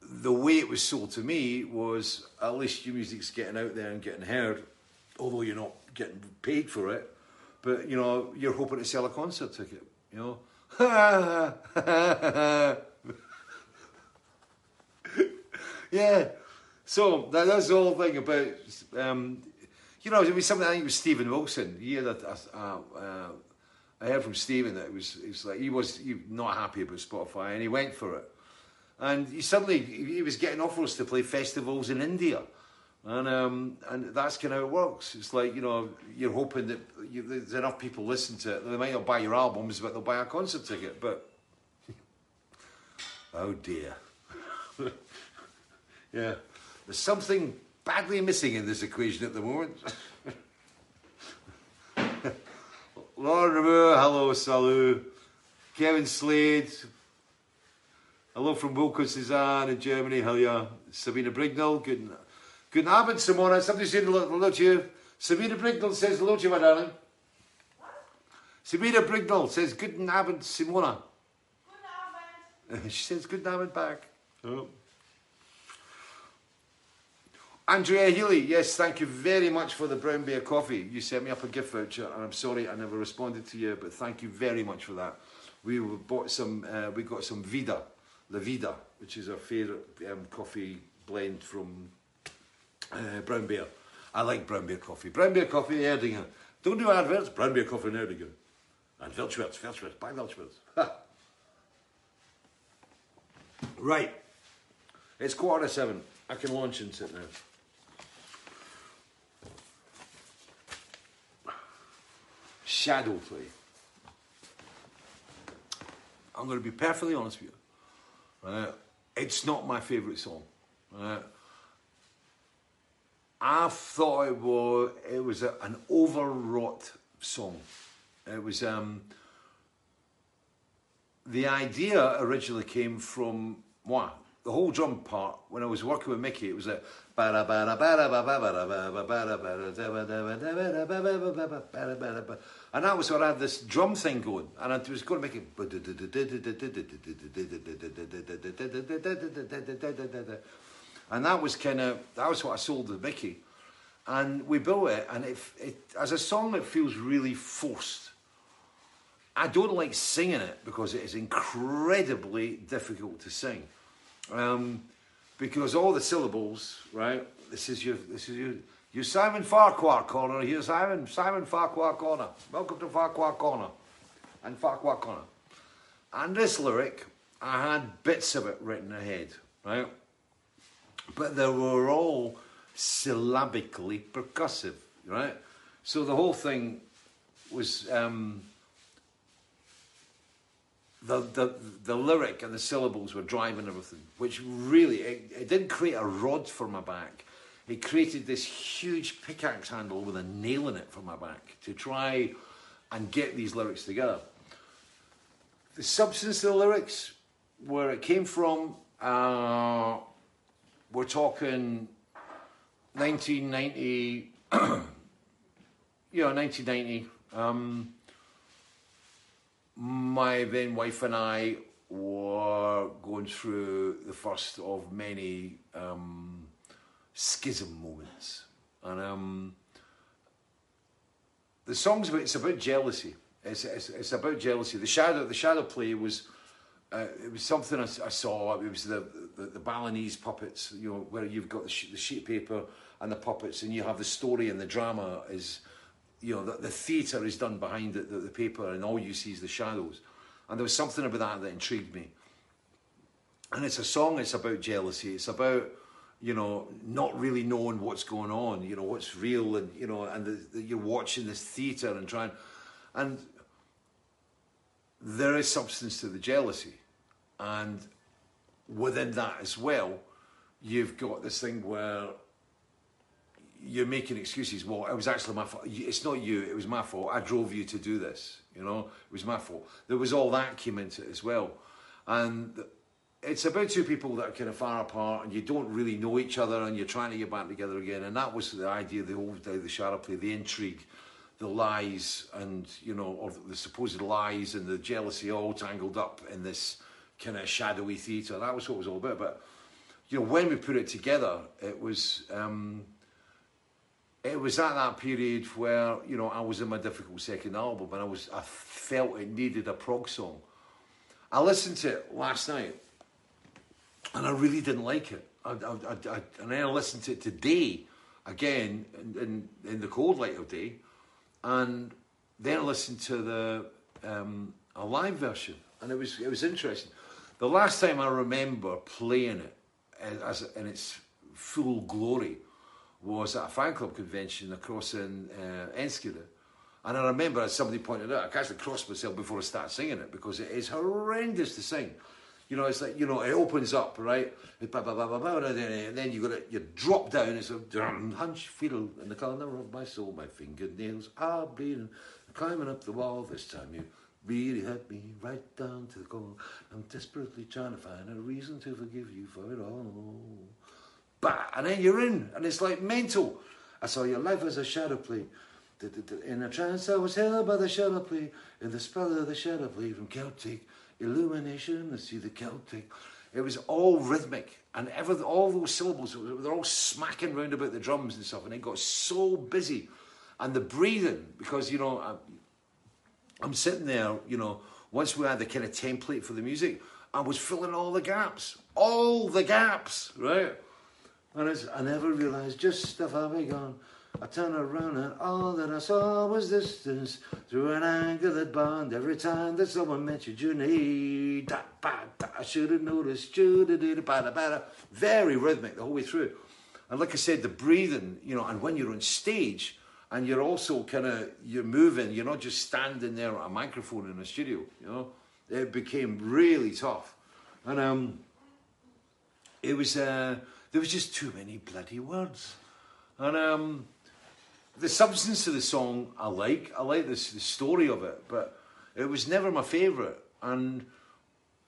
the way it was sold to me was at least your music's getting out there and getting heard, although you're not getting paid for it. But you know, you're hoping to sell a concert ticket. You know. *laughs* yeah. So that, that's the whole thing about. Um, you know, it was something I think it was Steven Wilson. He had a, I heard from Steven that it was, it was like he was he not happy about Spotify and he went for it and he suddenly he was getting offers to play festivals in India. And um, and that's kind of how it works. It's like you know you're hoping that you, there's enough people listen to it. They might not buy your albums, but they'll buy a concert ticket. But *laughs* oh dear, *laughs* yeah, there's something badly missing in this equation at the moment. *laughs* Lauren hello, salut. Kevin Slade, Hello from Wilco Suzanne in Germany. Hello, Sabina Brignall. Good, good Abend, Simona. Somebody said hello, hello to you. Sabina Brignall says hello to you, my darling. What? Sabina Brignall says good Abend, Simona. Good Abend. *laughs* she says good Abend back. Oh. Andrea Healy, yes, thank you very much for the brown bear coffee. You sent me up a gift voucher, and I'm sorry I never responded to you, but thank you very much for that. We bought some, uh, we got some Vida La Vida, which is our favourite um, coffee blend from uh, Brown Bear. I like Brown Bear coffee. Brown Bear coffee, Erdinger. Don't do adverts, Brown Bear coffee in Erdinger. And Weltschmerz, Weltschmerz, buy Weltschmerz. right. It's quarter to seven. I can launch into it now. Shadow play. I'm going to be perfectly honest with you. Uh, it's not my favourite song. Uh, I thought it was it was a, an overwrought song. It was um, the idea originally came from what the whole drum part when I was working with Mickey. It was a and that was where I had this drum thing going, and I was going to make it. And that was kind of that was what I sold to Mickey. and we built it, and it, it as a song, it feels really forced. I don't like singing it because it is incredibly difficult to sing, um, because all the syllables, right? This is your, this is your, your Simon Farquhar corner. Here, Simon, Simon Farquhar corner. Welcome to Farquhar corner, and Farquhar corner. And this lyric, I had bits of it written ahead, right? But they were all syllabically percussive, right? So the whole thing was um, the, the the lyric and the syllables were driving everything, which really it, it didn't create a rod for my back. It created this huge pickaxe handle with a nail in it for my back to try and get these lyrics together. The substance of the lyrics, where it came from, uh, we're talking 1990, you know, 1990. *clears throat* Um, my then wife and I were going through the first of many um, schism moments, and um, the song's about it's about jealousy. It's, it's, it's about jealousy. The shadow the shadow play was. Uh, it was something I, I, saw. It was the, the, the Balinese puppets, you know, where you've got the, sh- the sheet paper and the puppets, and you have the story and the drama is, you know, the, the theatre is done behind the, the, the paper, and all you see is the shadows. And there was something about that that intrigued me. And it's a song. It's about jealousy. It's about you know not really knowing what's going on. You know what's real, and you know, and the, the, you're watching this theatre and trying, and there is substance to the jealousy, and within that as well, you've got this thing where you're making excuses. Well, it was actually my fault. It's not you. It was my fault. I drove you to do this. You know, it was my fault. There was all that came into it as well, and it's about two people that are kind of far apart, and you don't really know each other, and you're trying to get back together again. And that was the idea, the whole the shadow play, the intrigue, the lies, and you know, or the supposed lies and the jealousy all tangled up in this kind of shadowy theatre. That was what it was all about. But you know, when we put it together, it was. Um, it was at that period where you know I was in my difficult second album, and I was I felt it needed a prog song. I listened to it last night, and I really didn't like it. I, I, I, and then I listened to it today again in, in, in, the cold light of day, and then I listened to the um, a live version, and it was it was interesting. The last time I remember playing it as in its full glory was at a fan club convention across in uh. And I remember, as somebody pointed out, I actually crossed myself before I started singing it because it is horrendous to sing. You know, it's like, you know, it opens up, right? And then you got it, you drop down, it's a hunch, fiddle, in the corner of my soul, my fingernails are bleeding, climbing up the wall this time. You really hurt me right down to the core. I'm desperately trying to find a reason to forgive you for it all bah, and then you're in, and it's like mental. I saw your life as a shadow play. In a trance, I was held by the shadow play, in the spell of the shadow play from Celtic illumination. I see the Celtic. It was all rhythmic, and ever all those syllables, they're all smacking round about the drums and stuff, and it got so busy. And the breathing, because, you know, I'm, I'm sitting there, you know, once we had the kind of template for the music, I was filling all the gaps, all the gaps, right? And I never realized just far we gone. I turned around and all that I saw was distance through an angle that bond. Every time that someone mentioned your name, da, ba, I should have noticed. Very rhythmic the whole way through. And like I said, the breathing, you know, and when you're on stage and you're also kind of, you're moving, you're not just standing there at a microphone in a studio, you know, it became really tough. And um, it was, uh, there was just too many bloody words. And um, the substance of the song I like. I like this, the story of it, but it was never my favourite. And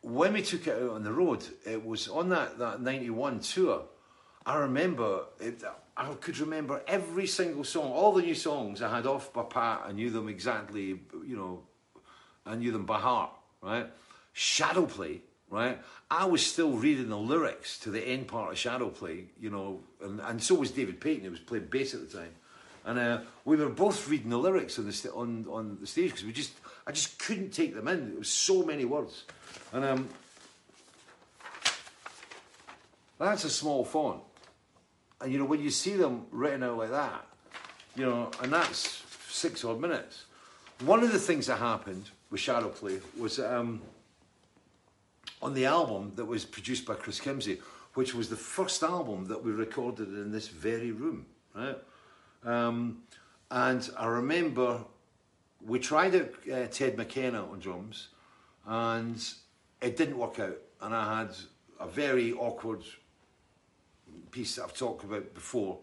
when we took it out on the road, it was on that, that 91 tour. I remember, it, I could remember every single song, all the new songs I had off by Pat. I knew them exactly, you know, I knew them by heart, right? Shadow Play right? I was still reading the lyrics to the end part of Shadow Play, you know, and, and so was David Paton, who was playing bass at the time. And uh, we were both reading the lyrics on the st- on, on the stage because we just I just couldn't take them in. It was so many words, and um, that's a small font. And you know when you see them written out like that, you know, and that's six odd minutes. One of the things that happened with Shadow Play was um, on the album that was produced by Chris Kimsey, which was the first album that we recorded in this very room, right? Um, and I remember we tried out uh, Ted McKenna on drums, and it didn't work out. And I had a very awkward piece that I've talked about before,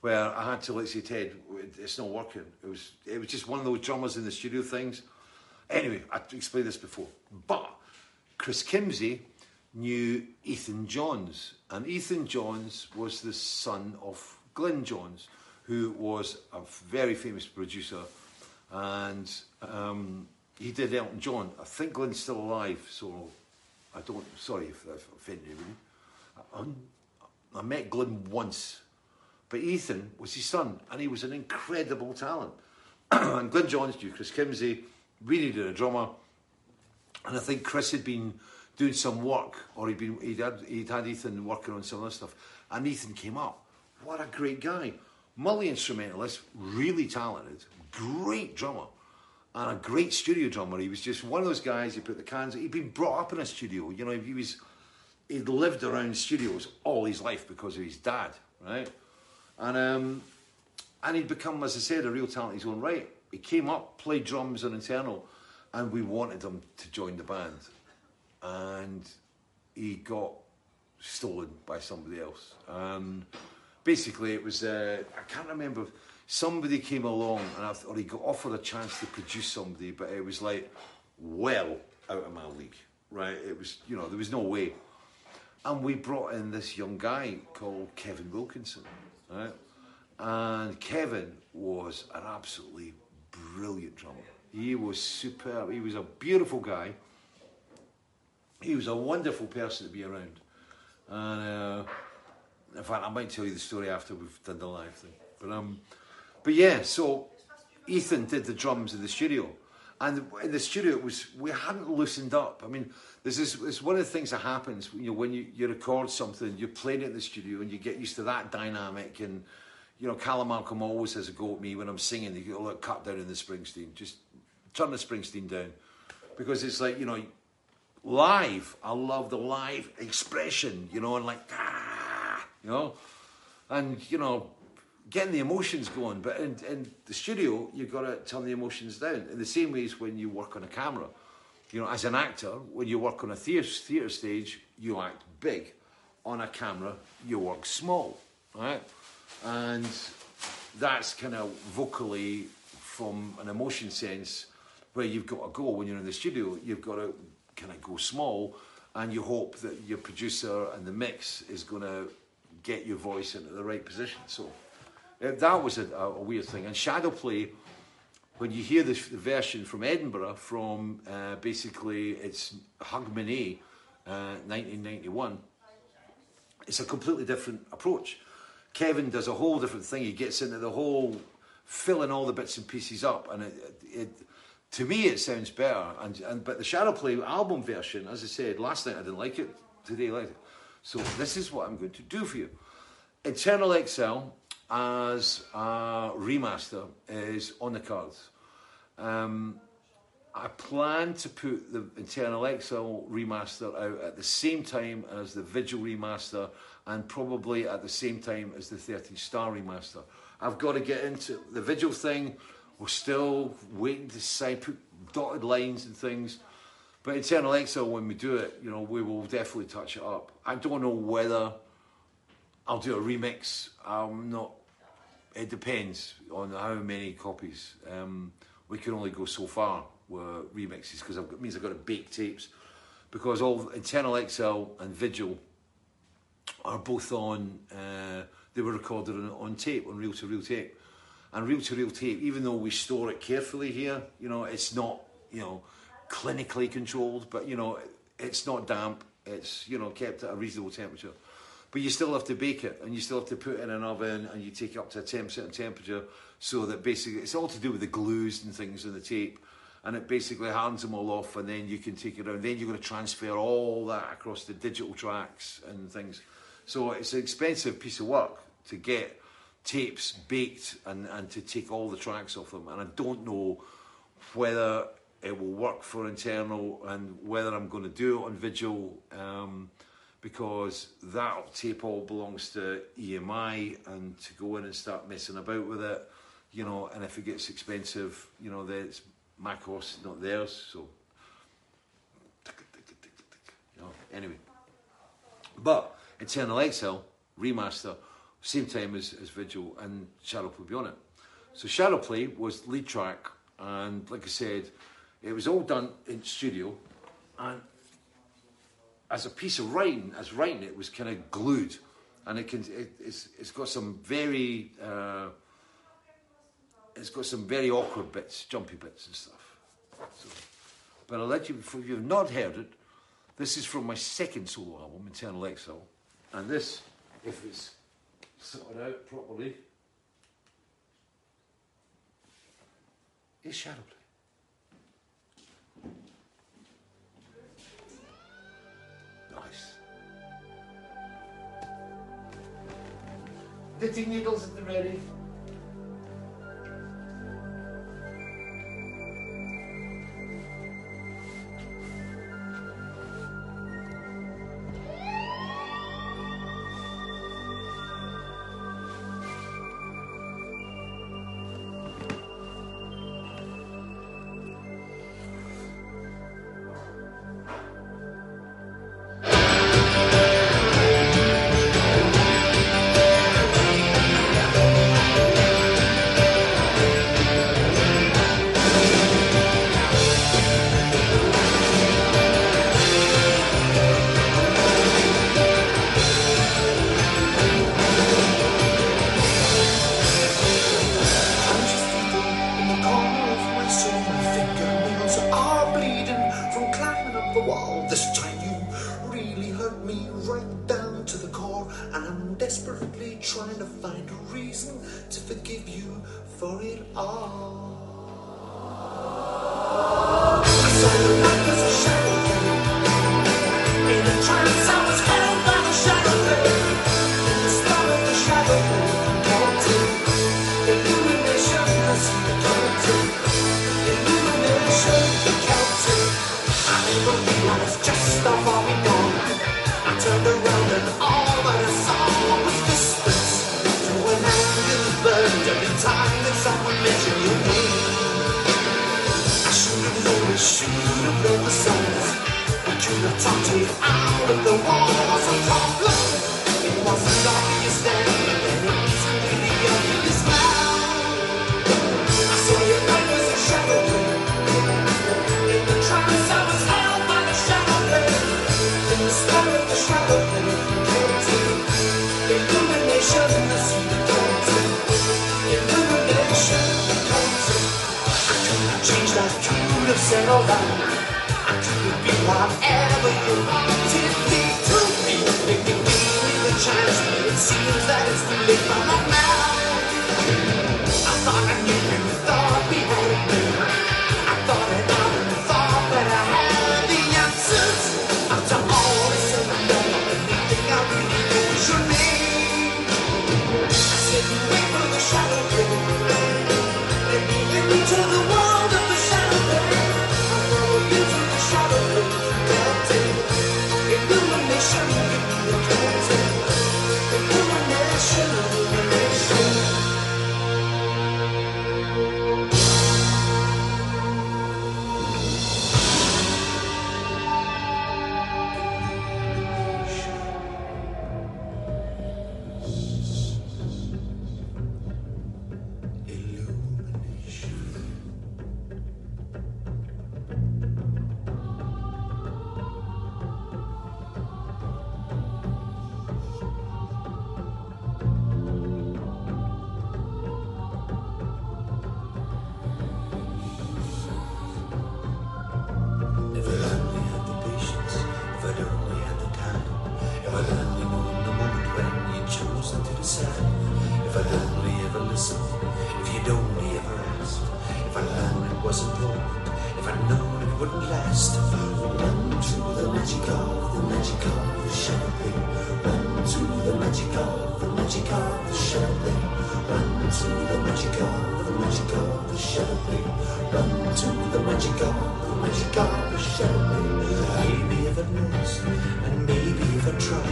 where I had to like say, Ted, it's not working. It was it was just one of those drummers in the studio things. Anyway, I explained this before, but Chris Kimsey knew Ethan Johns, and Ethan Johns was the son of Glyn Johns, who was a very famous producer, and um, he did Elton John. I think Glyn's still alive, so I don't. Sorry if I've offended you. I, I met Glyn once, but Ethan was his son, and he was an incredible talent. *clears throat* and Glyn Johns knew Chris Kimsey, really did a drummer, and I think Chris had been doing some work, or he'd been he'd had he'd had Ethan working on some other stuff, and Ethan came up. What a great guy! Multi instrumentalist, really talented, great drummer, and a great studio drummer. He was just one of those guys who put the cans. He'd been brought up in a studio. You know, he was he'd lived around studios all his life because of his dad, right? And um, and he'd become, as I said, a real talent in his own right. He came up, played drums on internal, and we wanted him to join the band, and he got stolen by somebody else. Um, basically, it was uh, I can't remember. Somebody came along and I thought he got offered a chance to produce somebody, but it was like well out of my league, right? It was you know there was no way. And we brought in this young guy called Kevin Wilkinson, right? And Kevin was an absolutely brilliant drummer. He was superb. He was a beautiful guy. He was a wonderful person to be around. And uh, in fact, I might tell you the story after we've done the live thing. But um, but yeah. So Ethan did the drums in the studio, and in the studio it was we hadn't loosened up. I mean, this is it's one of the things that happens. You know, when you, you record something, you're playing it in the studio, and you get used to that dynamic. And you know, Callum Malcolm always has a go at me when I'm singing. They go, "Look, cut down in the Springsteen. Just turn the Springsteen down," because it's like you know, live. I love the live expression. You know, and like. Ah, you know, and you know, getting the emotions going. But in, in the studio, you've got to turn the emotions down. In the same way as when you work on a camera, you know, as an actor, when you work on a theatre theatre stage, you act big. On a camera, you work small, right? And that's kind of vocally from an emotion sense where you've got to go when you're in the studio. You've got to kind of go small, and you hope that your producer and the mix is going to get your voice into the right position. So uh, that was a, a, weird thing. And shadow play, when you hear this, the version from Edinburgh, from uh, basically it's Hogmanay, uh, 1991, it's a completely different approach. Kevin does a whole different thing. He gets into the whole filling all the bits and pieces up, and it, it to me it sounds better. And, and but the Shadow Play album version, as I said last night, I didn't like it. Today, I like it. So this is what I'm going to do for you. Internal Exile as a remaster is on the cards. Um, I plan to put the Internal Exile remaster out at the same time as the Vigil remaster and probably at the same time as the 13 Star remaster. I've got to get into the Vigil thing. We're still waiting to say, put dotted lines and things. But Internal Exile, when we do it, you know, we will definitely touch it up. I don't know whether I'll do a remix. I'm not. It depends on how many copies. Um, we can only go so far with remixes because it means I've got to bake tapes. Because all Internal Exile and Vigil are both on. Uh, they were recorded on, on tape, on reel to reel tape, and reel to reel tape. Even though we store it carefully here, you know, it's not. You know clinically controlled, but you know, it's not damp. It's you know kept at a reasonable temperature, but you still have to bake it, and you still have to put it in an oven, and you take it up to a temp certain temperature, so that basically it's all to do with the glues and things in the tape, and it basically hands them all off, and then you can take it around. Then you're going to transfer all that across the digital tracks and things. So it's an expensive piece of work to get tapes baked and, and to take all the tracks off them. And I don't know whether it will work for internal and whether I'm going to do it on Vigil um, because that tape all belongs to EMI and to go in and start messing about with it, you know, and if it gets expensive, you know, then it's cost, not theirs. So, you know, anyway. But Internal Exile remaster, same time as, as Vigil, and Shadowplay will be on it. So Shadowplay was lead track, and like I said, it was all done in studio, and as a piece of writing, as writing, it was kind of glued, and it can it, it's it's got some very uh, it's got some very awkward bits, jumpy bits and stuff. So, but I'll let you, if you've not heard it, this is from my second solo album, Internal Exile. And this, if it's sorted out properly, is Shadowplay. Knitting needles at the ready. The champagne. Maybe if it knows, and maybe if I try,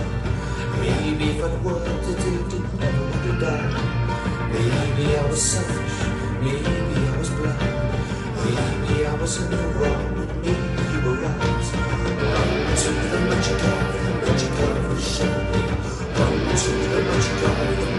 maybe if I'd worked it, it never would have died. Maybe I was selfish, maybe I was blind, maybe I was in the wrong, but maybe you were right. Run to the magic of the magic of the champagne. Run to the magic of the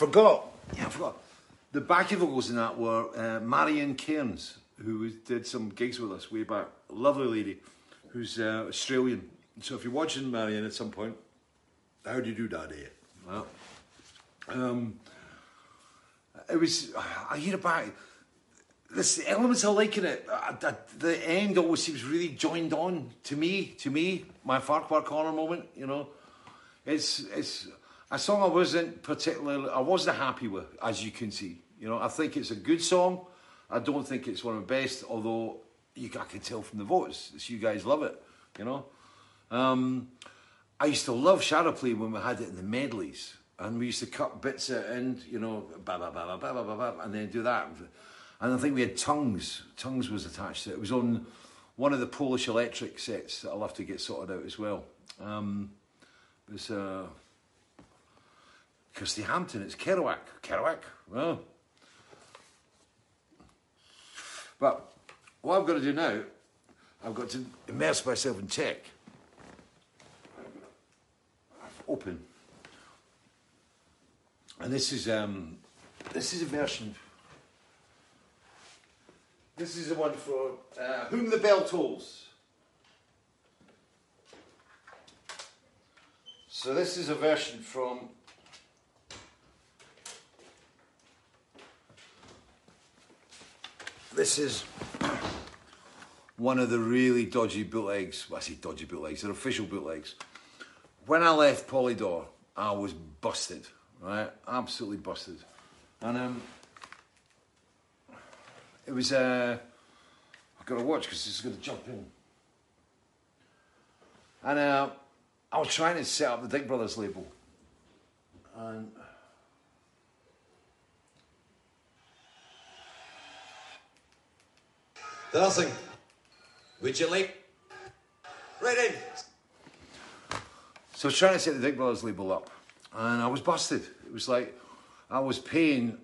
forgot. Yeah, I forgot. The backing vocals in that were uh, Marion Cairns, who did some gigs with us way back. Lovely lady, who's uh, Australian. So if you're watching Marion at some point, how do you do that, eh? Well, um, it was. I hear about this elements I like in it. Uh, the, the end always seems really joined on to me. To me, my Farquhar Corner moment. You know, it's it's a song I wasn't particularly. I wasn't happy with, as you can see. You know, I think it's a good song. I don't think it's one of the best, although you I can tell from the votes, that you guys love it. You know. Um, I used to love shadow play when we had it in the medleys, and we used to cut bits at end, you know, ba ba ba ba ba ba ba, ba and then do that. And I think we had tongues. Tongues was attached to it. It was on one of the Polish electric sets that I'll have to get sorted out as well. Um, it was uh, Kirsty Hampton. It's Kerouac. Kerouac. Well, but what I've got to do now, I've got to immerse myself in tech open. And this is um, this is a version. This is the one for uh, Whom the Bell Tolls. So this is a version from. This is one of the really dodgy bootlegs. Well, I say dodgy bootlegs, they're official bootlegs when I left Polydor, I was busted, right? Absolutely busted. And um, it was, uh, I've got to watch because this is going to jump in. And uh, I was trying to set up the Dick Brothers label. And Nothing. Would you like? Right in. So I was trying to set the Dick Brothers label up, and I was busted. It was like I was paying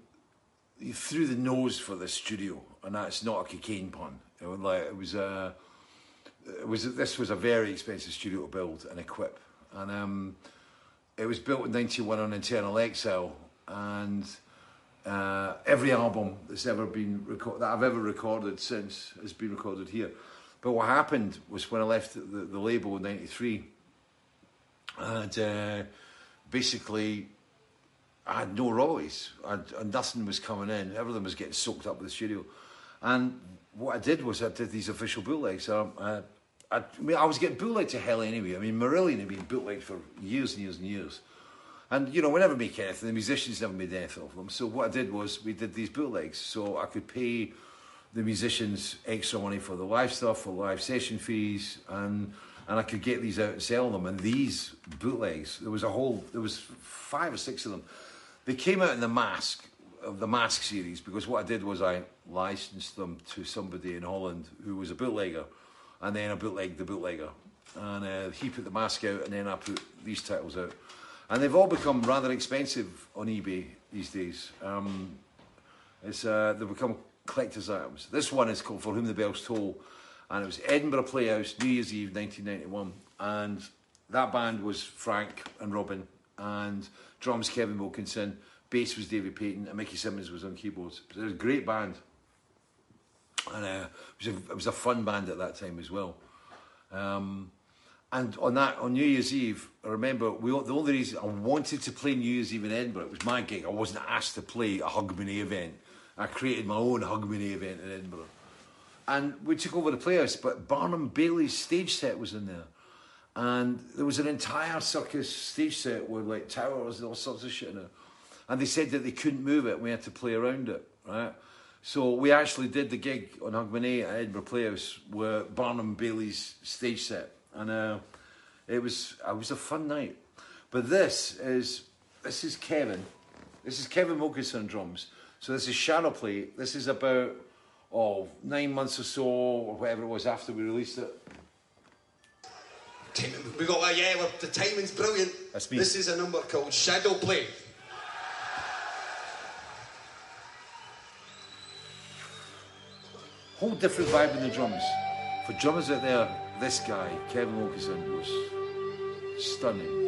through the nose for the studio, and that's not a cocaine pun. It was like it was a, it was this was a very expensive studio to build and equip, and um, it was built in '91 on Internal Exile, and uh, every album that's ever been that I've ever recorded since has been recorded here. But what happened was when I left the, the label in '93, and uh, basically I had no royalties. I and nothing was coming in. Everything was getting soaked up with the studio. And what I did was I did these official bootlegs. Um, I, I, I mean, I was getting bootlegged to hell anyway. I mean, Marillion had been bootlegged for years and years and years. And, you know, we never make anything. The musicians never made anything of them. So what I did was we did these bootlegs. So I could pay the musicians extra money for the live stuff, for live session fees, and and I could get these out and sell them. And these bootlegs, there was a whole, there was five or six of them. They came out in the Mask of the Mask series because what I did was I licensed them to somebody in Holland who was a bootlegger, and then I bootlegged the bootlegger, and uh, he put the Mask out, and then I put these titles out, and they've all become rather expensive on eBay these days. Um, it's uh, they've become collector's items. This one is called For Whom the Bells Toll, and it was Edinburgh Playhouse, New Year's Eve, 1991, and that band was Frank and Robin, and drums Kevin Wilkinson, bass was David Paton, and Mickey Simmonds was on keyboards. It was a great band, and uh, it, was a, it was a fun band at that time as well. Um, and on that, on New Year's Eve, I remember we, the only reason I wanted to play New Year's Eve in Edinburgh, it was my gig. I wasn't asked to play a Hogmanay event. I created my own Hogmanay event in Edinburgh. And we took over the playhouse, but Barnum Bailey's stage set was in there. And there was an entire circus stage set with like towers and all sorts of shit in it. And they said that they couldn't move it, we had to play around it, right? So we actually did the gig on Hogmanay at Edinburgh Playhouse with Barnum Bailey's stage set. And uh, it was it was a fun night. But this is this is Kevin. This is Kevin Wilkinson on drums. So this is Shadow Play. This is about oh nine months or so or whatever it was after we released it. We got that, yeah, well, the timing's brilliant. That's me. This is a number called Shadow Play. Whole different vibe in the drums. For drummers out there, this guy, Kevin Wilkinson, was stunning.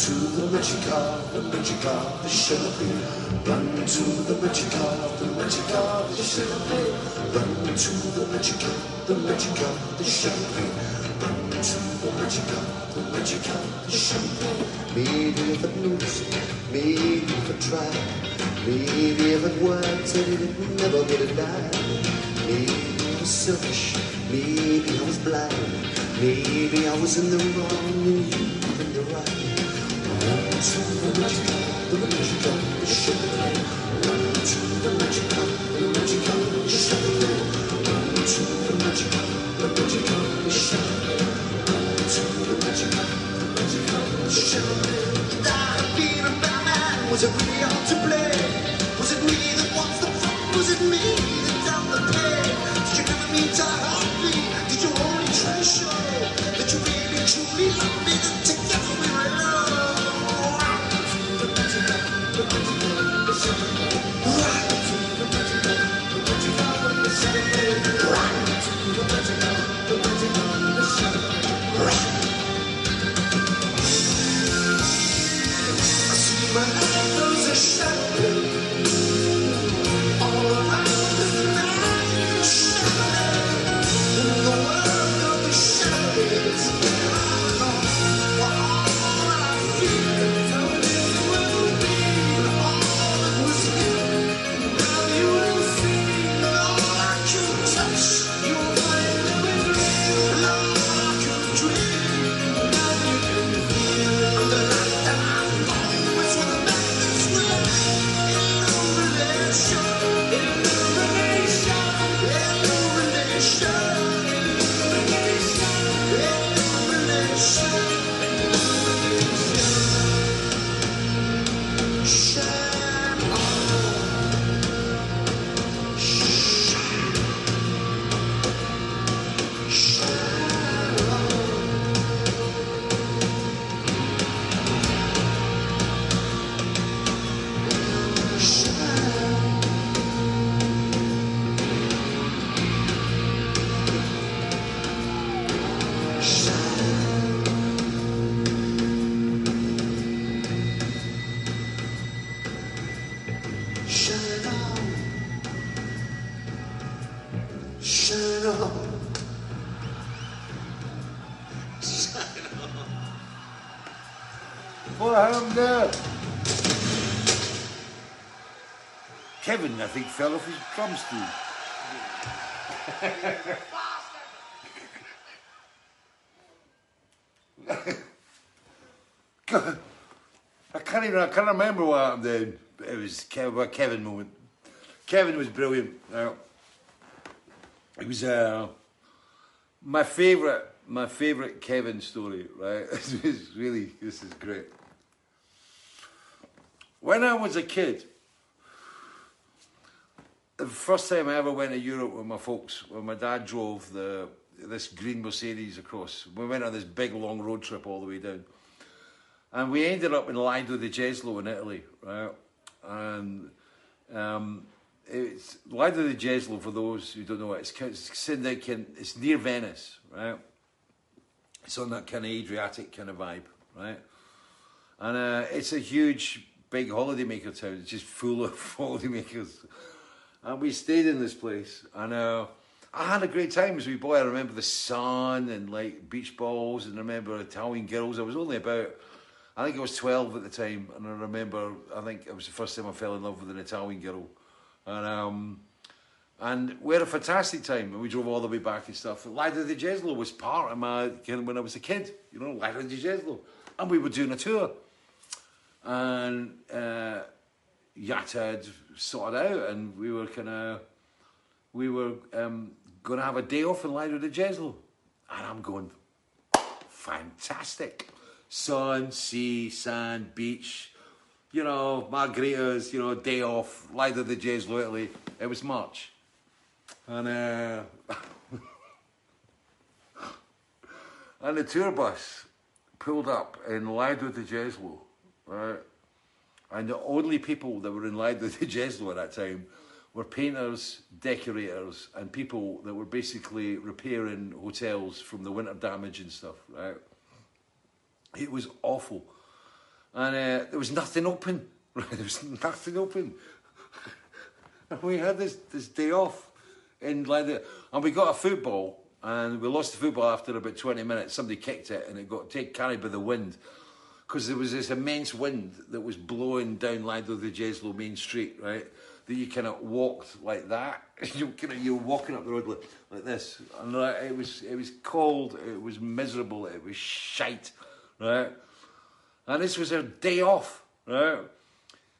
To the magic of the magic of the champagne. Run to the magic of the magic of the champagne. Run to the magic of the magic of the champagne. Run to the magic of the magic of the champagne. Maybe if I'd noticed, maybe if I'd tried, maybe if I'd worked at it, never get it died. Maybe I was selfish, maybe I was blind, maybe I was in the wrong and. was a real fell off his drum stool. I can't even, I can't remember what happened then. It was a Kevin moment. Kevin was brilliant. Uh, it was uh, my favourite, my favourite Kevin story, right? *laughs* This is really, this is great. When I was a kid, the first time I ever went to Europe with my folks, when my dad drove the this green Mercedes across, we went on this big long road trip all the way down, and we ended up in Lido di Jesolo in Italy, right? And um, it's Lido di Jesolo for those who don't know it. It's, it's near Venice, right? It's on that kind of Adriatic kind of vibe, right? And uh, it's a huge, big holidaymaker town. It's just full of *laughs* holidaymakers. And we stayed in this place, and uh, I had a great time as a boy. I remember the sun and like beach balls, and I remember Italian girls. I was only about, I think I was 12 at the time, and I remember, I think it was the first time I fell in love with an Italian girl. And um, And we had a fantastic time, and we drove all the way back and stuff. Lido di Jesolo was part of my kind of when I was a kid, you know, Lido di Jesolo, and we were doing a tour, and uh, Yatta sorted out, and we were kind of we were um, going to have a day off in Lido di Jesolo, and I'm going fantastic, sun, sea, sand, beach, you know, margaritas, you know, day off, Lido di Jesolo, Italy. It was March. And uh, *laughs* and the tour bus pulled up in Lido di Jesolo, right? And the only people that were in Lido di Jesolo at that time were painters, decorators, and people that were basically repairing hotels from the winter damage and stuff, right? It was awful. And uh, there was nothing open, *laughs* right? There was nothing open. and *laughs* we had this, this day off in Lido, and we got a football, and we lost the football after about 20 minutes. Somebody kicked it, and it got take, carried by the wind because there was this immense wind that was blowing down Lido the Jeslo main street, right? That you kind of walked like that. *laughs* you kind of you were walking up the road like, like this, and like, it was it was cold, it was miserable, it was shite, right? And this was our day off, right?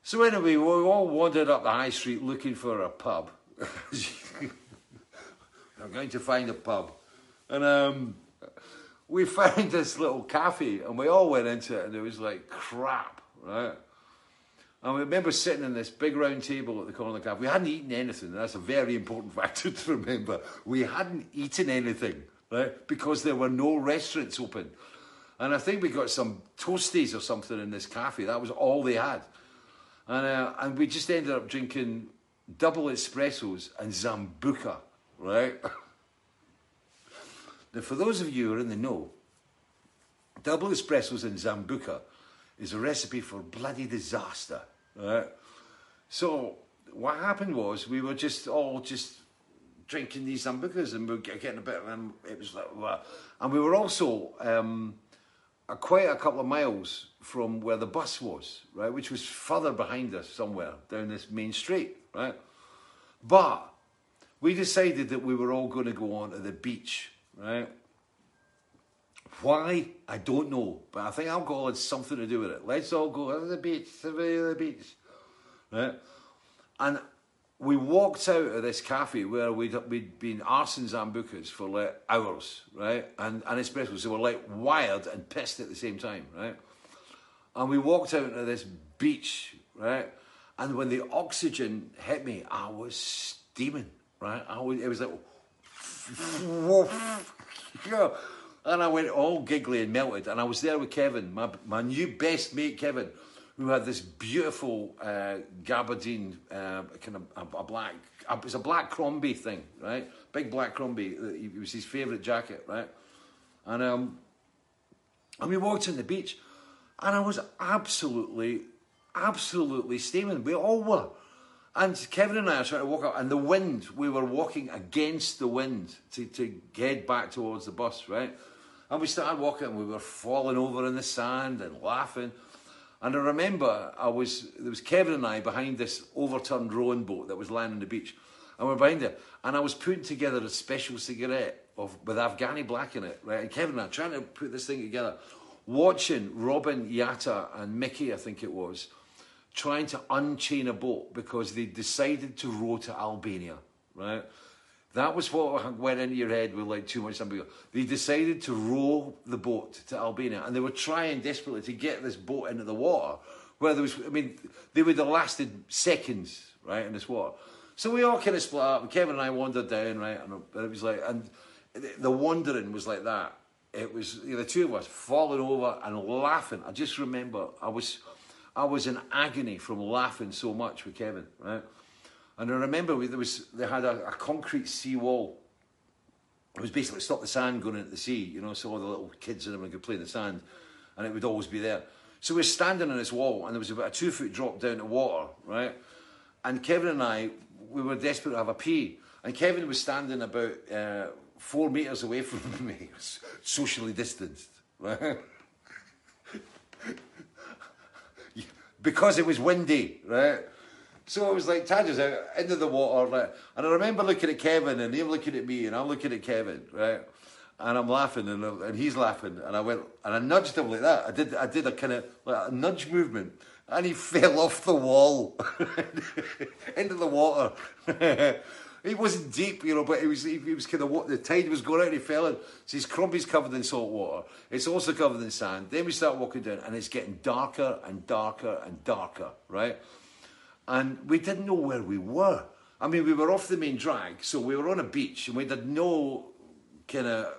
So anyway, we all wandered up the high street looking for a pub. *laughs* I'm going to find a pub, and um, we *laughs* found this little cafe and we all went into it and it was like crap, right? And we remember sitting in this big round table at the corner of the cafe. We hadn't eaten anything, and that's a very important *laughs* factor to remember. We hadn't eaten anything, right? Because there were no restaurants open. And I think we got some toasties or something in this cafe. That was all they had. And, uh, and we just ended up drinking double espressos and Sambuca, right? *laughs* Now, for those of you who are in the know, double espressos in Sambuca is a recipe for bloody disaster, right? So, what happened was we were just all just drinking these Sambucas and we were getting a bit of them. It was like, wow. and we were also um, a, quite a couple of miles from where the bus was, right, which was further behind us somewhere down this main street, right? But we decided that we were all going to go on to the beach, right? Why? I don't know, but I think alcohol had something to do with it. Let's all go to the beach, to the beach, right? And we walked out of this cafe where we'd, we'd been arsing Sambucas for like hours, right? And, and espressos, so we're like wired and pissed at the same time, right? And we walked out into this beach, right? And when the oxygen hit me, I was steaming, right? I was, it was like, yeah. And I went all giggly and melted. And I was there with Kevin, my, my new best mate, Kevin, who had this beautiful uh, gabardine, uh, kind of a, a black, a, it's a black Crombie thing, right? Big black Crombie. It was his favourite jacket, right? And um, and we walked on the beach, and I was absolutely, absolutely steaming. We all were. And Kevin and I are trying to walk out, and the wind, we were walking against the wind to, to head back towards the bus, right? And we started walking, and we were falling over in the sand and laughing. And I remember I was there was Kevin and I behind this overturned rowing boat that was lying on the beach, and we're behind it. And I was putting together a special cigarette of with Afghani black in it, right? And Kevin and I trying to put this thing together, watching Robin Yatta and Mickey, I think it was, trying to unchain a boat because they decided to row to Albania, right? That was what went into your head with like too much somebody. They decided to row the boat to Albania and they were trying desperately to get this boat into the water where there was, I mean, they would have lasted seconds, right, in this water. So we all kind of split up. Kevin and I wandered down, right, and it was like, and the wandering was like that. It was you know, the two of us falling over and laughing. I just remember I was, I was in agony from laughing so much with Kevin, right. And I remember we, there was they had a, a concrete sea wall. It was basically to stop the sand going into the sea, you know, so all the little kids in them could play in the sand, and it would always be there. So we're standing on this wall, and there was about a two foot drop down to water, right? And Kevin and I, we were desperate to have a pee, and Kevin was standing about uh, four meters away *laughs* from me, socially distanced, right? Because it was windy, right? So it was like Tadger's out into the water, like, and I remember looking at Kevin and him looking at me, and I'm looking at Kevin, right? And I'm laughing, and, and he's laughing, and I went and I nudged him like that. I did, I did a kind of like a nudge movement, and he *laughs* fell off the wall *laughs* into the water. *laughs* He wasn't deep, you know, but it was he was kind of what the tide was going out and he fell in. So his Crombie's covered in salt water. It's also covered in sand. Then we start walking down and it's getting darker and darker and darker, right? And we didn't know where we were. I mean, we were off the main drag, so we were on a beach and we had no kind of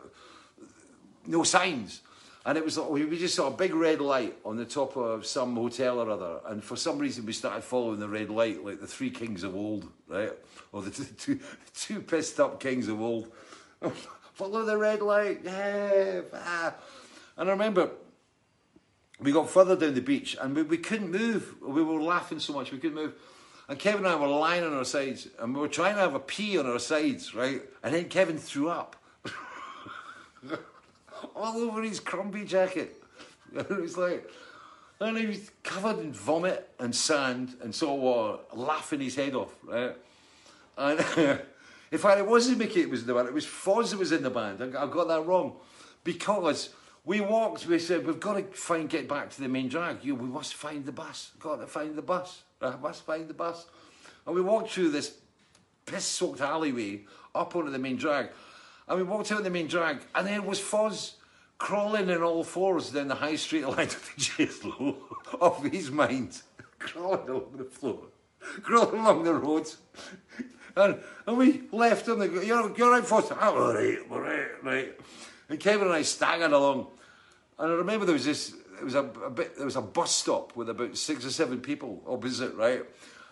no signs. And it was like, we just saw a big red light on the top of some hotel or other. And for some reason, we started following the red light like the three kings of old, right? Or the two, *laughs* two, two pissed up kings of old. *laughs* Follow the red light, yeah. ah. And I remember we got further down the beach and we, we couldn't move. We were laughing so much we couldn't move. And Kevin and I were lying on our sides and we were trying to have a pee on our sides, right? And then Kevin threw up all over his Crombie jacket. And *laughs* it was like, and he was covered in vomit and sand and so on, laughing his head off, right? And *laughs* in fact, it wasn't Mickey that was in the band, it was Foz that was in the band. I, I got that wrong. Because we walked, we said, we've got to find, get back to the main drag. You, we must find the bus. Got to find the bus. I must find the bus. And we walked through this piss soaked alleyway up onto the main drag. And we walked out the main drag, and there was Foz crawling in all fours down the high street *laughs* line of the Jeslo of his mind, *laughs* crawling along the floor, *laughs* crawling along the roads. And, and we left him, they go, you're, you're right, Foz. Oh, all right, all right, right. And Kevin and I staggered along. And I remember there was this, there was a, a bit, there was a bus stop with about six or seven people opposite, right?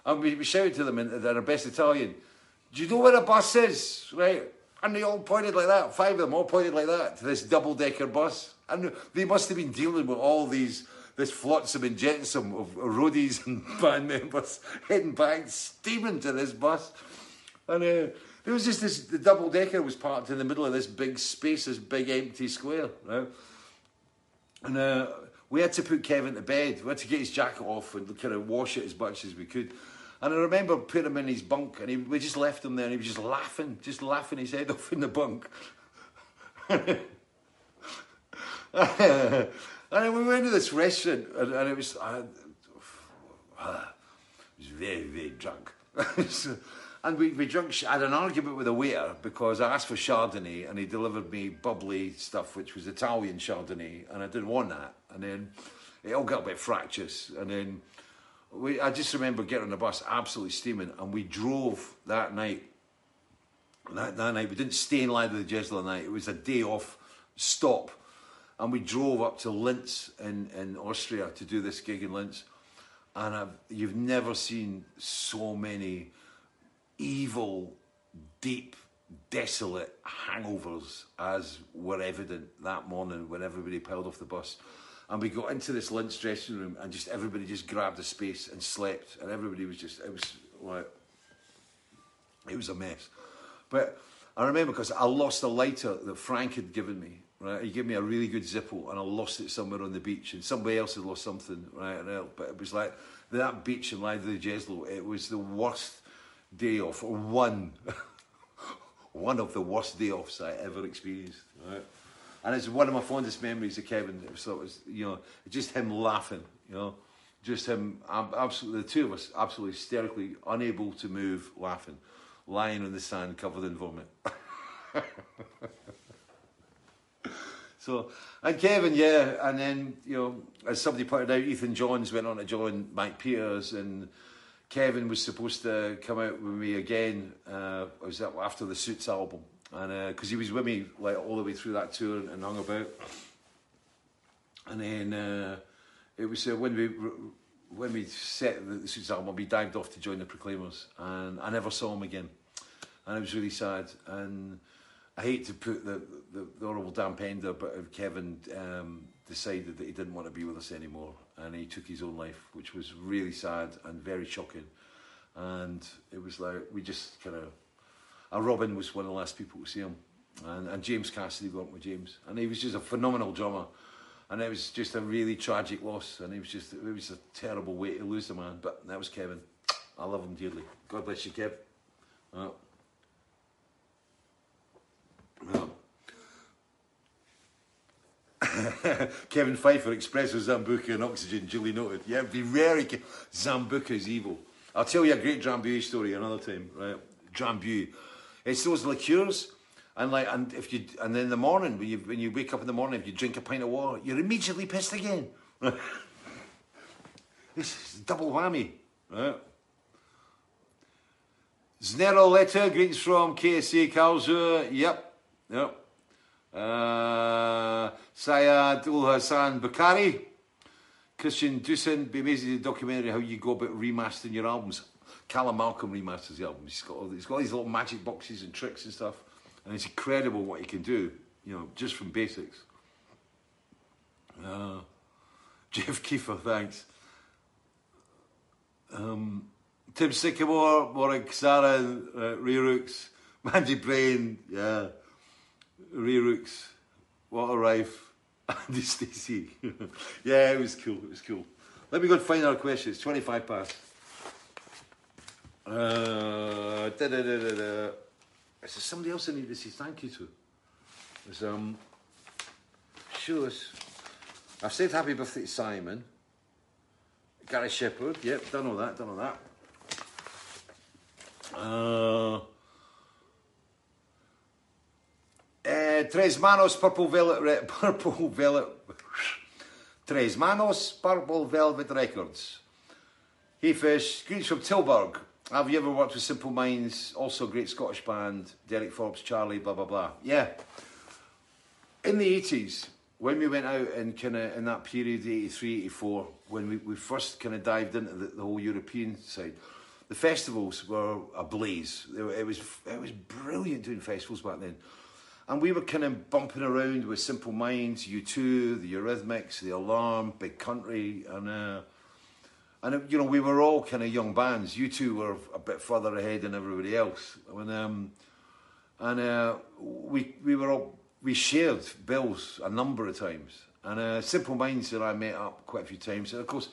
And we, we shouted to them in, in our best Italian, do you know where the bus is, right? And they all pointed like that. Five of them all pointed like that to this double-decker bus. And they must have been dealing with all these, this flotsam and jetsam of roadies *laughs* and band members heading back, steaming to this bus. And uh, there was just this, the double-decker was parked in the middle of this big space, this big empty square, right? And uh, we had to put Kevin to bed. We had to get his jacket off and kind of wash it as much as we could. And I remember putting him in his bunk and he, we just left him there and he was just laughing, just laughing his head *laughs* off in the bunk. *laughs* and then we went to this restaurant and, and it was, I, *sighs* I was very, very drunk. *laughs* And we, we drunk, I had an argument with a waiter because I asked for Chardonnay and he delivered me bubbly stuff, which was Italian Chardonnay, and I didn't want that. And then it all got a bit fractious. And then we, I just remember getting on the bus absolutely steaming, and we drove that night. That, that night, we didn't stay in line with the Jesla night. It was a day off stop, and we drove up to Linz in, in Austria to do this gig in Linz. And I've, you've never seen so many evil, deep, desolate hangovers as were evident that morning when everybody piled off the bus. And we got into this Linz dressing room and just everybody just grabbed a space and slept. And everybody was just, it was like, it was a mess. But I remember because I lost a lighter that Frank had given me. Right, he gave me a really good Zippo, and I lost it somewhere on the beach, and somebody else had lost something. Right, but it was like that beach in Live the Jeslo. It was the worst day off, one, *laughs* one of the worst day offs I ever experienced. Right, and it's one of my fondest memories of Kevin. So it was you know, just him laughing. You know, just him, absolutely, the two of us, absolutely hysterically unable to move, laughing, lying on the sand covered in vomit. *laughs* So, and Kevin, yeah, and then, you know, as somebody pointed out, Ethan Johns went on to join Mike Peters, and Kevin was supposed to come out with me again, uh, was that after the Suits album, and because he was with me like all the way through that tour and, and hung about. And then uh, it was uh, when we when we set the, the Suits album, we dived off to join the Proclaimers, and I never saw him again, and it was really sad. And I hate to put the the, the horrible damp ender, but Kevin um, decided that he didn't want to be with us anymore, and he took his own life, which was really sad and very shocking. And it was like we just kind of. Uh, Robin was one of the last people to see him, and, and James Cassidy went with James, and he was just a phenomenal drummer, and it was just a really tragic loss, and it was just it was a terrible way to lose the man. But that was Kevin, I love him dearly. God bless you, Kev. Uh, well. *laughs* Kevin Pfeiffer expresses Sambuca and oxygen, duly noted. Yeah, be very. ca- Sambuca is evil. I'll tell you a great Drambuie story another time, right? Drambuie. It's those liqueurs, and like, and if you, and then in the morning when you when you wake up in the morning, if you drink a pint of water, you're immediately pissed again. *laughs* This is double whammy, right? Znero letter, greetings from KSA Karlsruhe. Yep, yep. Uh, Syed Ul Hassan Bukhari. Christian Dusen, be amazing documentary how you go about remastering your albums. Callum Malcolm remasters the album. He's got, all, he's got all these little magic boxes and tricks and stuff. And it's incredible what he can do, you know, just from basics. Uh, *laughs* Jeff Kiefer, thanks. Um, Tim Sycamore, Warwick Sarah, uh, Ray Rooks, *laughs* Mandy Brain, yeah, Ray Rooks, What a Rife, *laughs* Andy Stacey. yeah, it was cool, it was cool. Let me go and find our questions. 25 past. Uh, da, da, da. Is there somebody else I need to say thank you to? There's, um, sure, I've said happy birthday to Simon. Gary Shepherd, yep, done all that, done all that. Uh, eh, Tres Manos Purple Velvet, Re- *laughs* Purple Velvet, Tres Manos Purple Velvet Records. Hey Fish, greetings from Tilburg. Have you ever worked with Simple Minds? Also great Scottish band, Derek Forbes, Charlie, blah blah blah. Yeah. In the 80s, when we went out in kind of in that period, 83, 84, when we, we first kind of dived into the, the whole European side, the festivals were ablaze. Were, it was it was brilliant doing festivals back then. And we were kind of bumping around with Simple Minds, U2, the Eurythmics, the Alarm, Big Country, and uh, and you know we were all kind of young bands. U2 were a bit further ahead than everybody else. When um, and uh, we we were all we shared bills a number of times. And uh, Simple Minds and I met up quite a few times. And of course,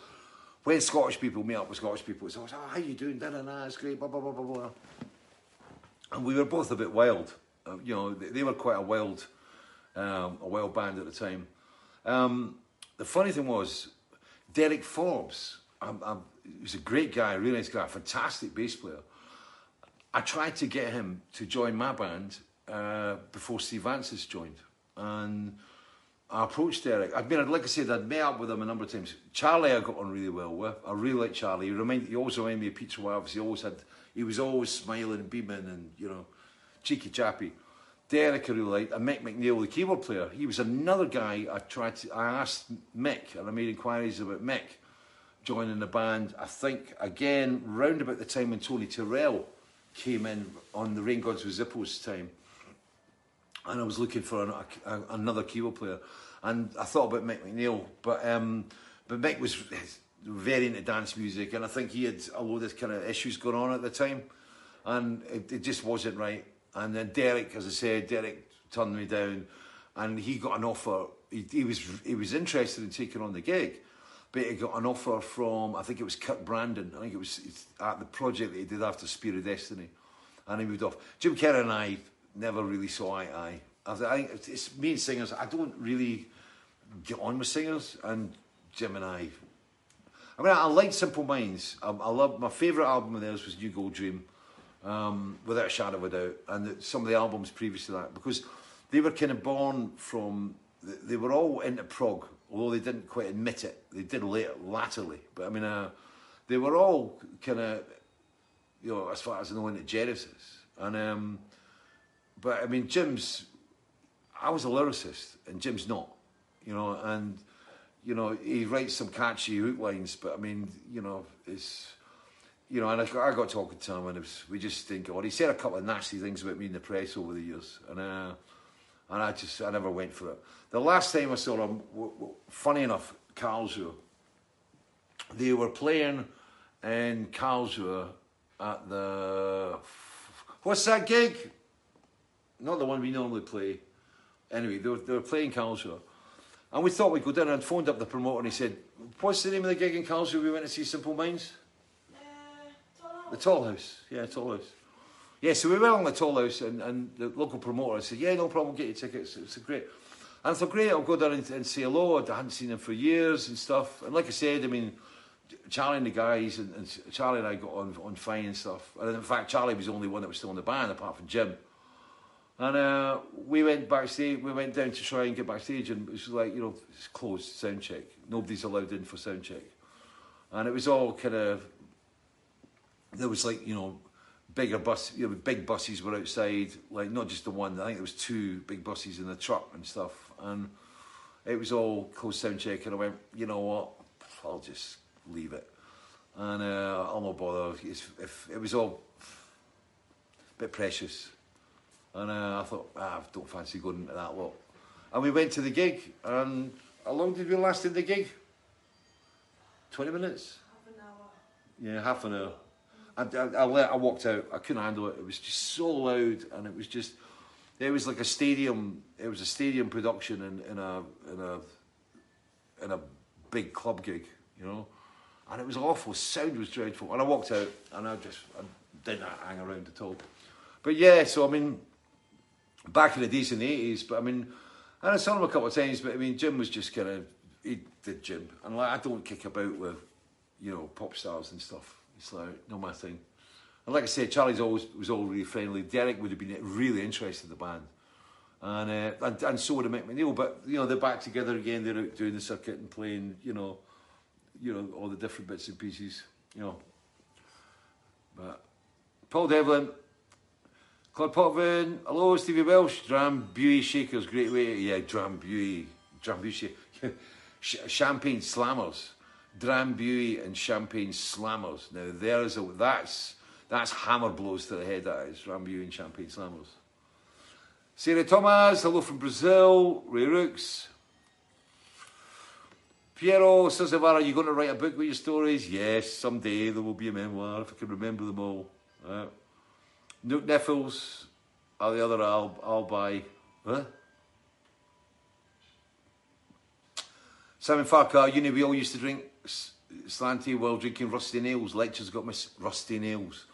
when Scottish people meet up with Scottish people, it's always, oh, how you doing? Da, da, da, it's great, blah, blah, blah, blah, blah. And we were both a bit wild. Uh, you know, they, they were quite a wild, um, a wild band at the time. Um, the funny thing was, Derek Forbes, um, um, he was a great guy, a really nice guy, fantastic bass player. I tried to get him to join my band uh, before Steve Vantsis joined. And I approached Derek. I mean, like I said, I'd met up with him a number of times. Charlie, I got on really well with. I really like Charlie. He, he always reminded me of Peter Wilves. He always had, he was always smiling and beaming and, you know, cheeky chappy. Derek, I really liked. And Mick MacNeil, the keyboard player. He was another guy I tried to, I asked Mick, and I made inquiries about Mick joining the band. I think, again, round about the time when Tony Turrell came in on the Rain Gods with Zippos time and I was looking for an, a, another keyboard player, and I thought about Mick MacNeil, but um, but Mick was very into dance music, and I think he had a lot of kind of issues going on at the time, and it, it just wasn't right. And then Derek, as I said, Derek turned me down, and he got an offer. He, he was he was interested in taking on the gig, but he got an offer from I think it was Kirk Brandon. I think it was at the project that he did after Spear of Destiny, and he moved off. Jim Kerr and I never really saw eye to eye. I think it's, me and singers. I don't really get on with singers, and Jim and I. I mean, I, I like Simple Minds. I, I love my favourite album of theirs was New Gold Dream, um, without a shadow of a doubt, and the, some of the albums previous to that because they were kind of born from. They were all into prog, although they didn't quite admit it. They did later, latterly, but I mean, uh, they were all kind of, you know, as far as I know, into Genesis, and. Um, but I mean, Jim's. I was a lyricist, and Jim's not, you know, and you know he writes some catchy hook lines, but I mean, you know, it's. You know, and I I got talking to him, and was, we just think, oh, he said a couple of nasty things about me in the press over the years, and uh, and I just, I never went for it. The last time I saw w- funny enough, Karlsruhe, they were playing in Karlsruhe at the, what's that gig? not the one we normally play. Anyway, they were, they were playing Karlsruhe. And we thought we'd go down and phoned up the promoter and he said, What's the name of the gig in Karlsruhe we went to see Simple Minds? Uh, Tala The tall house. Yeah, tall house. Yeah, so we went along the tall house and, and the local promoter said, Yeah, no problem, get your tickets. It's a great. And I thought, Great, I'll go down and, and say hello. I hadn't seen him for years and stuff. And like I said, I mean, Charlie and the guys, and, and Charlie and I got on, on fine and stuff. And in fact, Charlie was the only one that was still in the band apart from Jim. And uh, we went backstage, we went down to try and get backstage, and it was like, you know, it's closed sound check. Nobody's allowed in for sound check. And it was all kind of, there was like, you know, bigger bus, you know, big buses were outside, like not just the one, I think there was two big buses in the truck and stuff. And it was all closed sound check, and I went, you know what, I'll just leave it. And uh, I'll not bother. It's, if it was all a bit precious. And uh, I thought, ah, I don't fancy going into that lot. And we went to the gig, and how long did we last in the gig? 20 minutes? Half an hour. Yeah, half an hour. I, I, I, let, I walked out. I couldn't handle it. It was just so loud, and it was just. It was like a stadium. It was a stadium production in, in a in a in a big club gig, you know, and it was awful. Sound was dreadful, and I walked out, and I just I didn't hang around at all. But yeah, so I mean, back in the days in the eighties. But I mean, and I saw him a couple of times. But I mean, Jim was just kind of he did Jim, and like I don't kick about with you know pop stars and stuff. It's like not my thing. And like I said, Charlie's always was all really friendly. Derek would have been really interested in the band, and uh, and, and so would have MacNeil. But you know they're back together again. They're out doing the circuit and playing. You know, you know all the different bits and pieces. You know, but Paul Devlin. Claude Potvin, hello Stevie Welsh, Drambuie Shakers, great way, yeah, Drambuie, Drambuie Shakers, *laughs* Champagne Slammers, Drambuie and Champagne Slammers. Now there's a, that's, that's hammer blows to the head, that is, Drambuie and Champagne Slammers. Sarah Thomas, hello from Brazil, Ray Rooks. Piero Sazavara, you going to write a book with your stories? Yes, someday there will be a memoir if I can remember them all. Uh, Nook Niffles, or the other I'll, I'll buy. Huh? Simon Farquhar, know we all used to drink slanty while drinking rusty nails. Lectures got my rusty nails.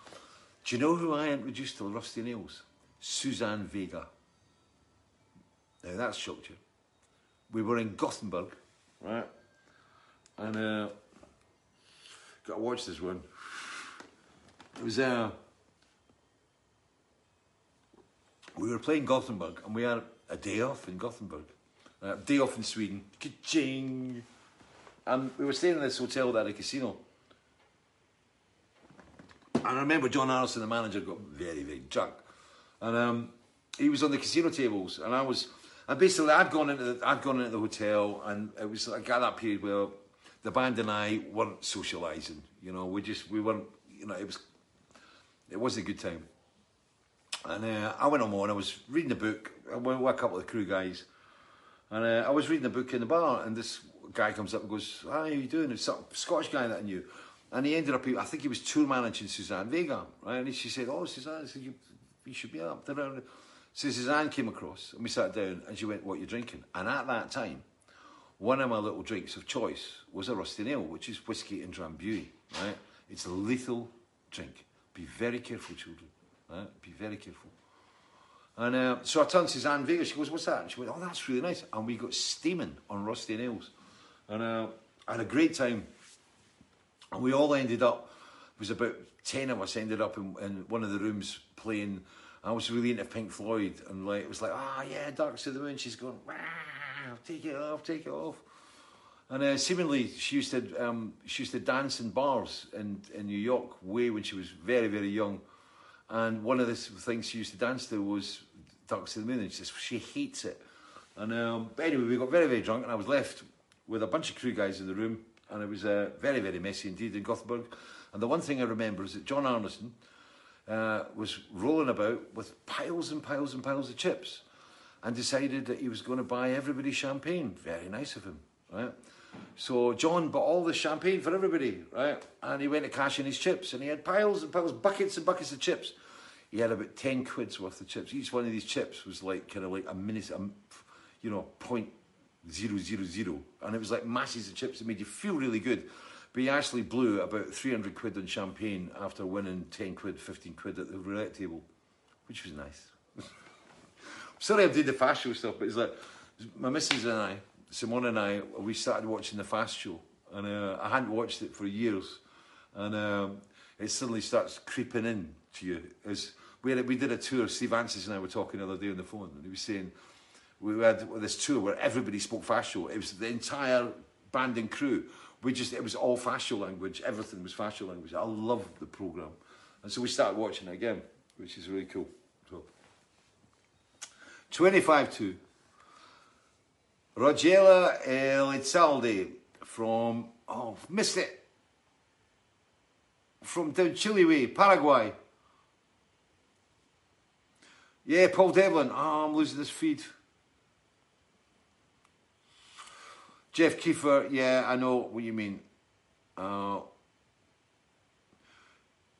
Do you know who I introduced to rusty nails? Suzanne Vega. Now that's shocked you. We were in Gothenburg, right? And uh, got to watch this one. It was uh, we were playing Gothenburg and we had a day off in Gothenburg, a day off in Sweden. Ka-ching! And we were staying in this hotel at a casino. And I remember John Arnison, the manager, got very, very drunk. And um, he was on the casino tables, and I was, and basically I'd gone into the, I'd gone into the hotel, and it was like at that period where the band and I weren't socialising. You know, we just we weren't. You know, it was it wasn't a good time. And uh, I went on and I was reading a book. I went with a couple of the crew guys, and uh, I was reading a book in the bar, and this guy comes up and goes, "Hi, how are you doing?" It's some Scottish guy that I knew, and he ended up. I think he was tour managing Suzanne Vega, right? And she said, "Oh, Suzanne, said, you, you should be up there." So Suzanne came across, and we sat down, and she went, "What are you drinking?" And at that time, one of my little drinks of choice was a rusty nail, which is whiskey and drambuie, right? It's a lethal drink. Be very careful, children. Right? Be very careful. And uh, so I turned to Suzanne Vega. She goes, "What's that?" And she went, "Oh, that's really nice." And we got steaming on rusty nails, and uh, I had a great time. And we all ended up. It was about ten of us ended up in, in one of the rooms playing. I was really into Pink Floyd, and like it was like, "Ah, yeah, Dark Side of the Moon." She's going, "Wow, take it off, take it off." And uh, seemingly, she used to um, she used to dance in bars in, in New York way when she was very very young. And one of the things she used to dance to was Dark Side of the Moon, and she says she hates it. And um, anyway, we got very very drunk, and I was left with a bunch of crew guys in the room, and it was uh, very very messy indeed in Gothenburg. And the one thing I remember is that John Arnison uh, was rolling about with piles and piles and piles of chips, and decided that he was going to buy everybody champagne. Very nice of him, right? So John bought all the champagne for everybody, right? And he went to cash in his chips, and he had piles and piles, buckets and buckets of chips. He had about ten quid's worth of chips. Each one of these chips was like kind of like a minute, um, you know, point zero zero zero, and it was like masses of chips that made you feel really good. But he actually blew about 300 quid on champagne after winning 10 quid, 15 quid at the roulette table, which was nice. *laughs* Sorry I did the fast show stuff, but it's like my missus and I, Simone and I, we started watching the fast show, and uh, I hadn't watched it for years, and um, it suddenly starts creeping in to you. As we had, we did a tour. Steve Vantsis and I were talking the other day on the phone, and he was saying we had this tour where everybody spoke fast show. It was the entire band and crew. We just it was all fast show language. Everything was fast show language. I love the program, and so we started watching it again, which is really cool. So. 25 2. Rogela Elizalde from, oh, missed it. From down Chile way, Paraguay. Yeah, Paul Devlin. Oh, I'm losing this feed. Jeff Kiefer, yeah, I know what you mean. Uh,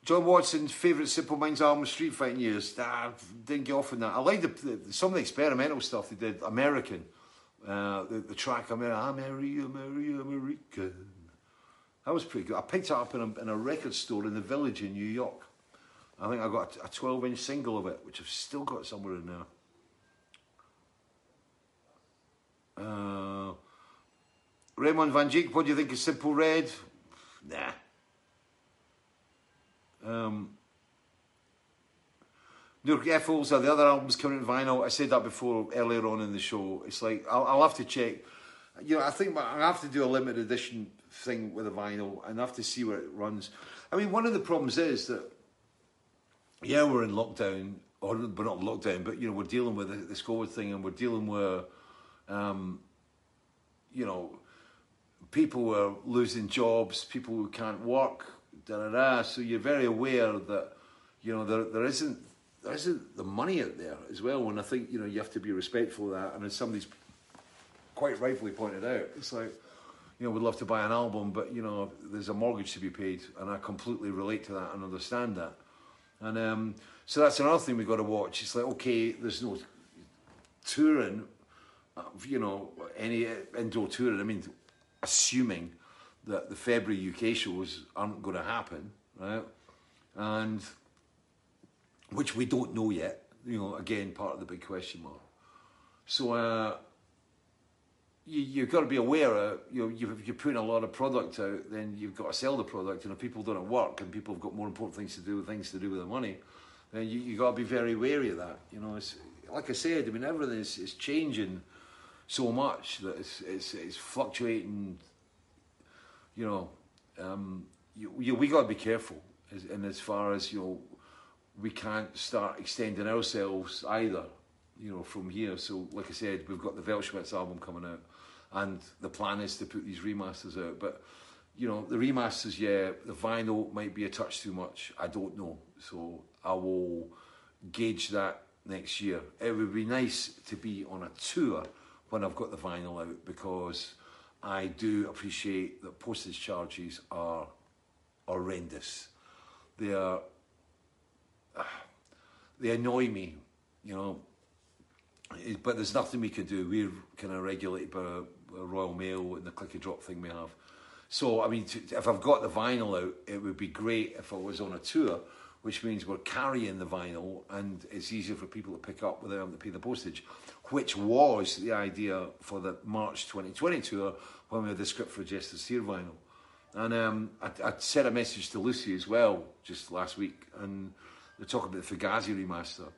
John Watson's favourite Simple Minds album, Street Fighting Years. Ah, didn't get off on that. I like the, the, some of the experimental stuff they did. American, uh, the, the track Amer- Ameri, Ameri, American. That was pretty good. I picked it up in a, in a record store in the village in New York. I think I got a 12 inch single of it, which I've still got somewhere in there. Uh, Raymond Van Dijk, what do you think of Simply Red? Nah. Um, Noor Effels are the other albums coming in vinyl. I said that before earlier on in the show. It's like I'll, I'll have to check. You know, I think I have to do a limited edition thing with a vinyl and I have to see where it runs. I mean, one of the problems is that yeah, we're in lockdown, or we're not lockdown, but you know, we're dealing with this COVID thing, and we're dealing with, um, you know, people who are losing jobs, people who can't work, da da da. So you're very aware that, you know, there there isn't there isn't the money out there as well. And I think you know you have to be respectful of that. And as somebody's quite rightfully pointed out, it's like. You know, we'd love to buy an album, but you know, there's a mortgage to be paid, and I completely relate to that and understand that. And um, so that's another thing we've got to watch. It's like, okay, there's no touring, uh, you know, any indoor touring. I mean, assuming that the February UK shows aren't going to happen, right? And which we don't know yet. You know, again, part of the big question mark. So uh, you, you've got to be aware of, you know, if you're putting a lot of product out, then you've got to sell the product. And if people don't work and people have got more important things to do, things to do with the money, then you, you got to be very wary of that. You know, it's, like I said, I mean, everything is, is changing so much that it's, it's, it's fluctuating. You know, um, you, you, we got to be careful. As, and as far as, you know, we can't start extending ourselves either, you know, from here. So, like I said, we've got the Weltschmerz album coming out, and the plan is to put these remasters out. But, you know, the remasters, yeah, the vinyl might be a touch too much. I don't know. So, I will gauge that next year. It would be nice to be on a tour when I've got the vinyl out because I do appreciate that postage charges are horrendous. They are *sighs* they annoy me, you know. Eh, But there's nothing we can do. We're kind of regulated by a Royal Mail and the click and drop thing we have. So, I mean, if I've got the vinyl out, it would be great if I was on a tour, which means we're carrying the vinyl and it's easier for people to pick up without having to pay the postage, which was the idea for the March 2020 tour when we had the script for Jester's Tear vinyl. And um, I, I sent a message to Lucy as well just last week, and they're talking about the Fugazi remaster.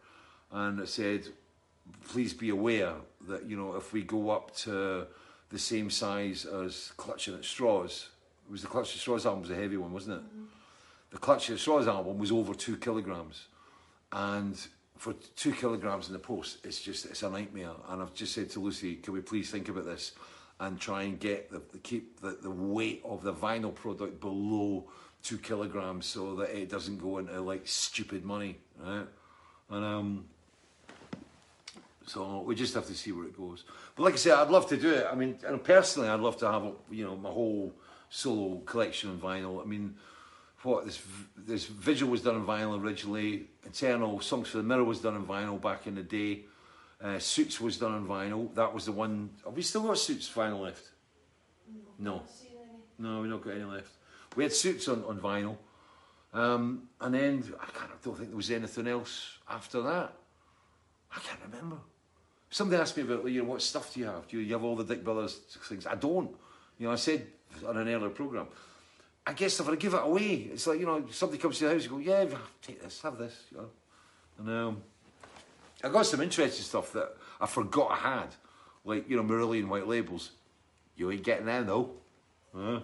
And I said, please be aware that, you know, if we go up to the same size as Clutching at Straws, it was the Clutching at Straws album was a heavy one, wasn't it? The Clutching at Straws album was over two kilograms. And for two kilograms in the post, it's just, it's a nightmare. And I've just said to Lucy, can we please think about this and try and get the, the keep the, the weight of the vinyl product below two kilograms so that it doesn't go into like stupid money, right? And um, so we just have to see where it goes. But like I said, I'd love to do it. I mean, and personally, I'd love to have you know my whole solo collection on vinyl. I mean, what this this Vigil was done on vinyl originally. Eternal Songs for the Mirror was done on vinyl back in the day. Uh, Suits was done on vinyl. That was the one. Have we still got Suits vinyl left? No. No, we've not got any left. We had suits on, on vinyl. Um, and then I, can't, I don't think there was anything else after that. I can't remember. Somebody asked me about, you know, what stuff do you have? Do you, you have all the Dick Brothers things? I don't. You know, I said on an earlier programme, I guess if I give it away, it's like, you know, somebody comes to the house, you go, yeah, take this, have this, you know. And um, I got some interesting stuff that I forgot I had, like, you know, Marillion white labels. You ain't getting them though. Huh?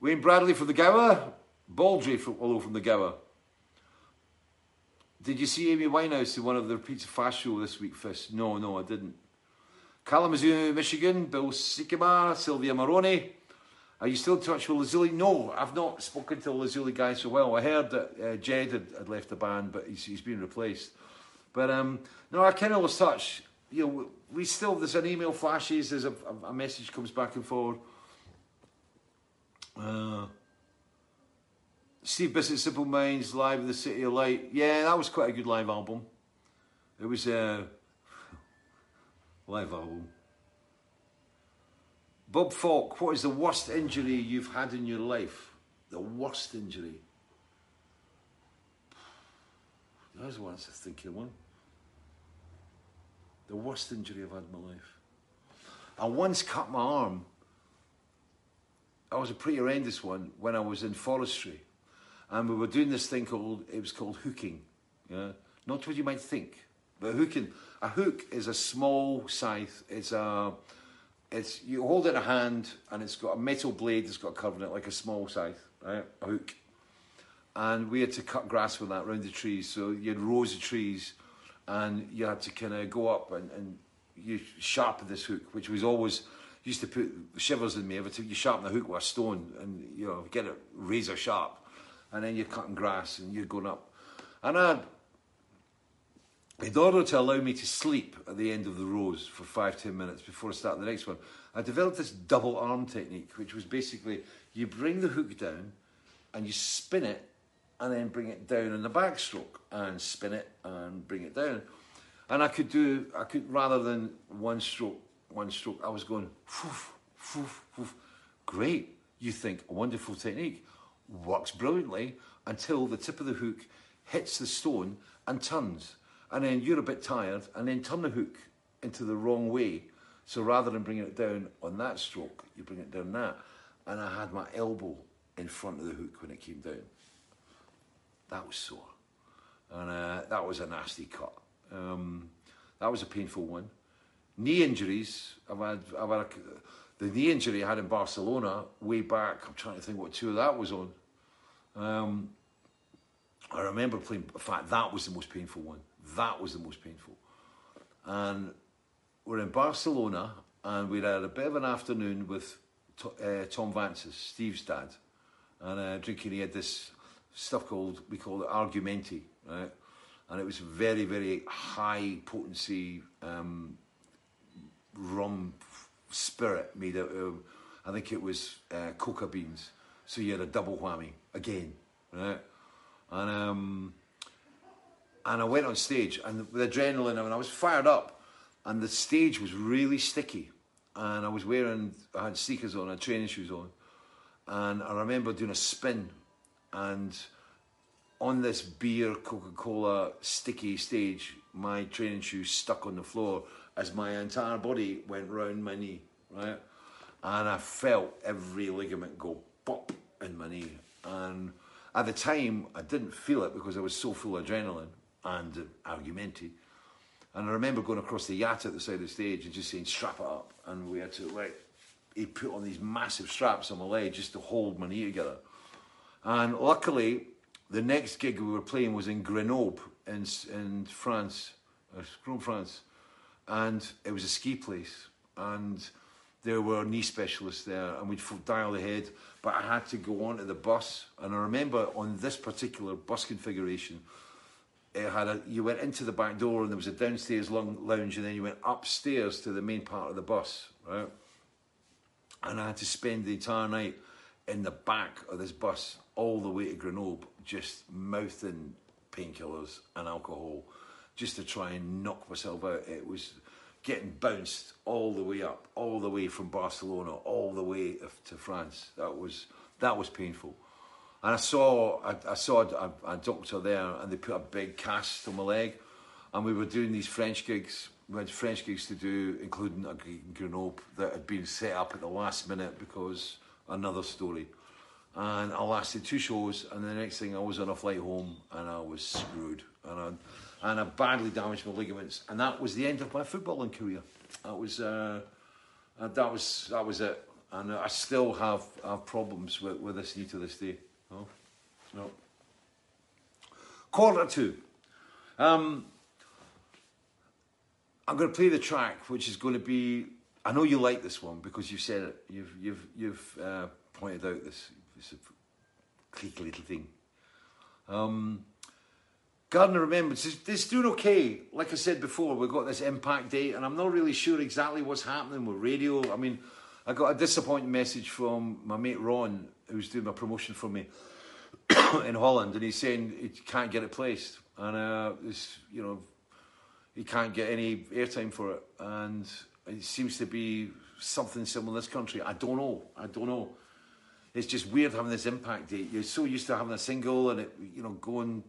Wayne Bradley from the Gower, Baldry from all from the Gower. Did you see Amy Winehouse in one of the Pizza Fast Show this week, Fish? No, no, I didn't. Kalamazoo, Michigan, Bill Sikima, Sylvia Maroney. Are you still in touch with Lazuli? No, I've not spoken to the Lazuli guy so well. I heard that uh, Jed had, had left the band, but he's, he's been replaced. But um, no, I kind of lost touch. You know, we still, there's an email flashes, there's a, a, message comes back and forward. Uh, Steve Bissett, Simple Minds, live in the City of Light. Yeah, that was quite a good live album. It was a live album. Bob Falk, what is the worst injury you've had in your life? The worst injury. *sighs* There's one that's a thinking one. The worst injury I've had in my life. I once cut my arm. I was a pretty horrendous one when I was in forestry. And we were doing this thing called, it was called hooking. Yeah? Not what you might think. But hooking, a hook is a small scythe. It's a, it's, you hold it in a hand and it's got a metal blade that's got a curve in it, like a small scythe, right? A hook. And we had to cut grass with that round the trees. So you had rows of trees and you had to kind of go up and, and you sharpen this hook, which was always, used to put shivers in me every time you sharpen the hook with a stone and, you know, get it razor sharp. And then you're cutting grass and you're going up. And I, in order to allow me to sleep at the end of the rows for five, ten minutes before I start the next one, I developed this double arm technique, which was basically you bring the hook down and you spin it and then bring it down in the backstroke and spin it and bring it down. And I could do, I could, rather than one stroke, one stroke, I was going, woof, woof, woof. great, you think, a wonderful technique. Works brilliantly until the tip of the hook hits the stone and turns. And then you're a bit tired and then turn the hook into the wrong way. So rather than bringing it down on that stroke, you bring it down that. And I had my elbow in front of the hook when it came down. That was sore. And uh, that was a nasty cut. Um, that was a painful one. Knee injuries, I've had, I've had a, the knee injury I had in Barcelona way back. I'm trying to think what tour that was on. Um, I remember playing, in fact, that was the most painful one. That was the most painful. And we're in Barcelona and we had a bit of an afternoon with uh, Tom Vantsis, Steve's dad, and uh, drinking. He had this stuff called, we call it Argumenti, right? And it was very, very high potency um, rum spirit made out of, I think it was uh, coca beans. So you had a double whammy again, right? And um, and I went on stage and with adrenaline and I was fired up and the stage was really sticky. And I was wearing I had sneakers on, I had training shoes on and I remember doing a spin and on this beer Coca-Cola sticky stage my training shoes stuck on the floor as my entire body went round my knee right? And I felt every ligament go pop in my knee. And at the time I didn't feel it because I was so full of adrenaline and uh, argumenti and I remember going across the yacht at the side of the stage and just saying, strap it up. And we had to, like, he put on these massive straps on my leg just to hold my knee together. And luckily, the next gig we were playing was in Grenoble in, in France, uh, Grenoble, France. And it was a ski place. And there were knee specialists there, and we'd dial ahead. But I had to go onto the bus. And I remember on this particular bus configuration, it had a you went into the back door and there was a downstairs lung, lounge and then you went upstairs to the main part of the bus right and I had to spend the entire night in the back of this bus all the way to Grenoble just mouthing painkillers and alcohol just to try and knock myself out it was getting bounced all the way up, all the way from Barcelona, all the way to France. That was that was painful. And I saw I, I saw a, a doctor there, and they put a big cast on my leg, and we were doing these French gigs. We had French gigs to do, including a gig in Grenoble that had been set up at the last minute because another story. And I lasted two shows, and the next thing I was on a flight home, and I was screwed, and I, and I badly damaged my ligaments, and that was the end of my footballing career. That was uh, uh, that was that was it, and I still have have problems with, with this knee to this day. No, no. Quarter two. Um, I'm going to play the track, which is going to be. I know you like this one because you said it. You've you've you've uh, pointed out this this cliquey little thing. Um, of Remembrance is it's doing okay. Like I said before, we've got this impact date, and I'm not really sure exactly what's happening with radio. I mean, I got a disappointing message from my mate Ron, who's doing my promotion for me *coughs* in Holland, and he's saying he can't get it placed, and uh, you know, he can't get any airtime for it, and it seems to be something similar in this country. I don't know. I don't know. It's just weird having this impact date. You're so used to having a single and it, you know, going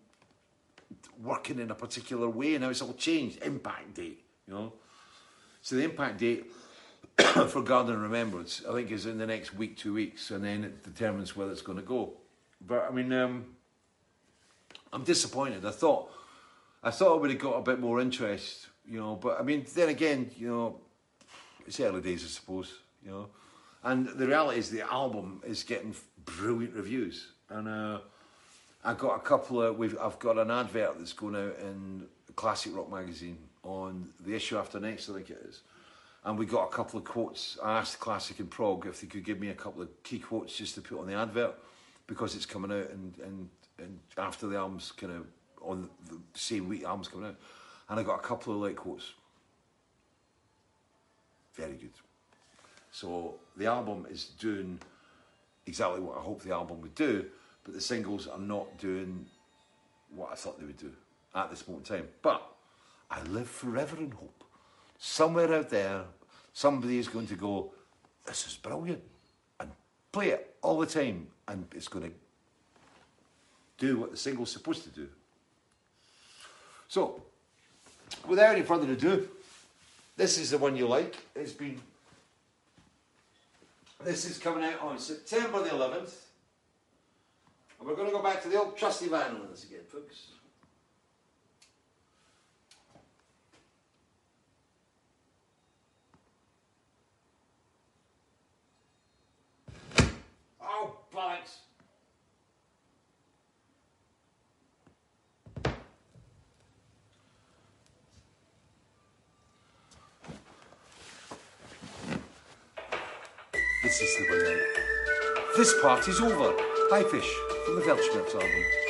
working in a particular way. And now it's all changed. Impact date, you know. So the impact date *coughs* for Garden Remembrance, I think, is in the next week, two weeks, and then it determines whether it's going to go. But I mean, um, I'm disappointed. I thought, I thought I would have got a bit more interest, you know. But I mean, then again, you know, it's early days, I suppose, you know. And the reality is, the album is getting brilliant reviews, and uh, I got a couple of. We've I've got an advert that's going out in Classic Rock magazine on the issue after next, I think it is. And we got a couple of quotes. I asked Classic in Prog if they could give me a couple of key quotes just to put on the advert because it's coming out and and, and after the album's kind of on the same week the album's coming out. And I got a couple of like quotes. Very good. So the album is doing exactly what I hoped the album would do, but the singles are not doing what I thought they would do at this moment in time. But I live forever in hope. Somewhere out there, somebody is going to go, This is brilliant, and play it all the time, and it's going to do what the single's supposed to do. So, without any further ado, this is the one you like. It's been. This is coming out on September the 11th. And we're going to go back to the old trusty vinyl again, folks. Oh, bollocks! This is the one I This party's over. Hi Fish from the Weltschmerz album.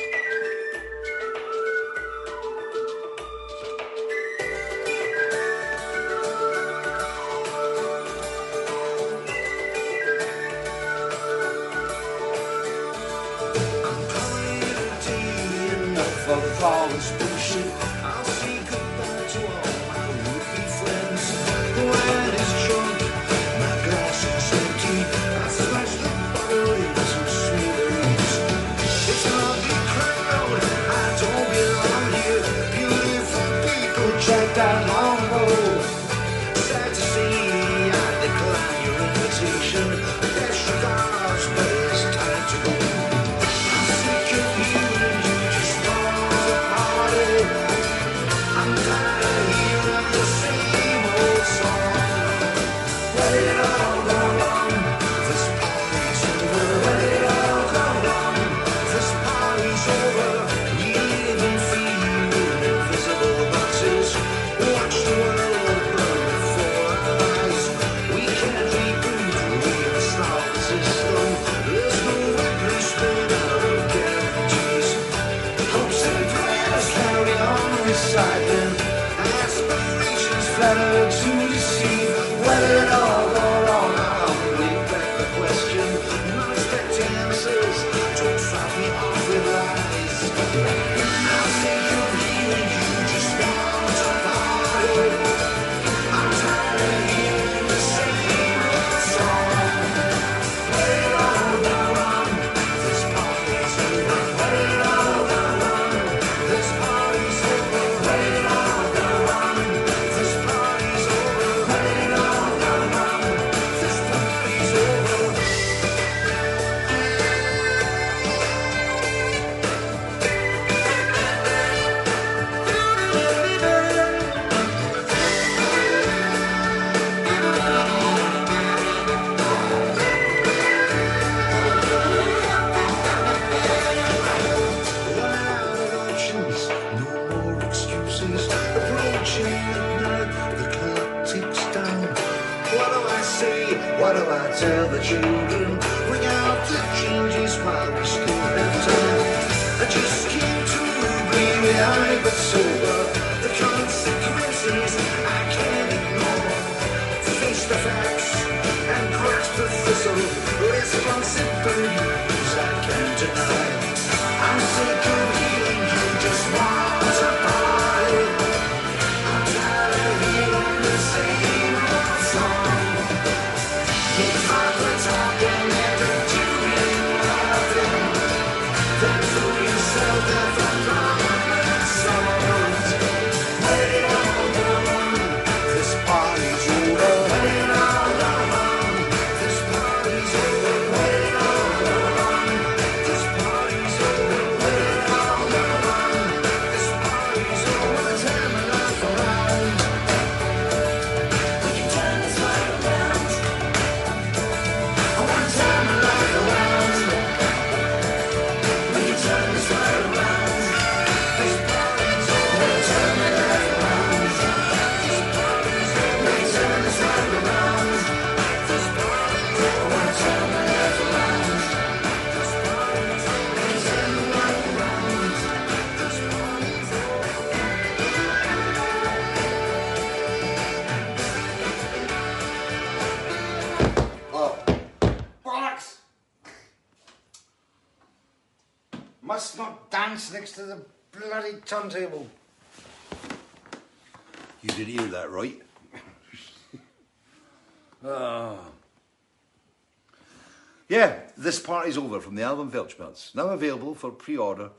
Now available for pre-order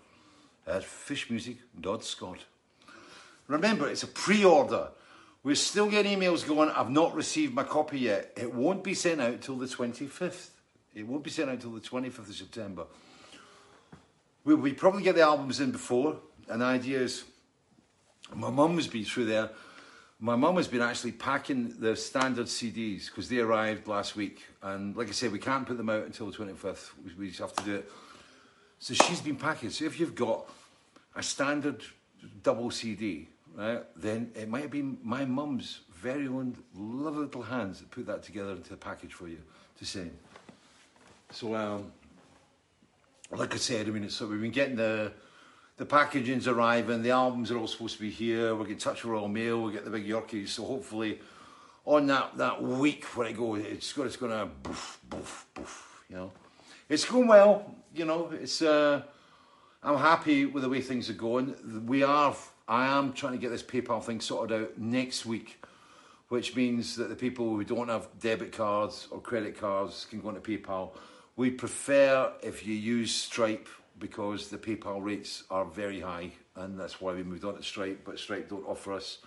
at fishmusic.scot. Remember, it's a pre-order. We're still getting emails going. I've not received my copy yet. It won't be sent out till the 25th. It won't be sent out till the 25th of September. We'll we probably get the albums in before. And the idea is, my mum's been through there. My mum has been actually packing the standard CDs because they arrived last week. And like I said, we can't put them out until the 25th. We, we just have to do it. So she's been packing. So if you've got a standard double CD, right, then it might have been my mum's very own lovely little hands that put that together into a package for you to send. So, um, like I said, I mean, so we've been getting the the packaging's arriving, the albums are all supposed to be here. We'll get touch with Royal Mail, we'll get the big Yorkies. So hopefully, on that, that week when it goes, it's it's going to boof, boof, boof. You know, it's going well. You know, it's. Uh, I'm happy with the way things are going. We are. I am trying to get this PayPal thing sorted out next week, which means that the people who don't have debit cards or credit cards can go into PayPal. We prefer if you use Stripe because the PayPal rates are very high, and that's why we moved on to Stripe. But Stripe don't offer us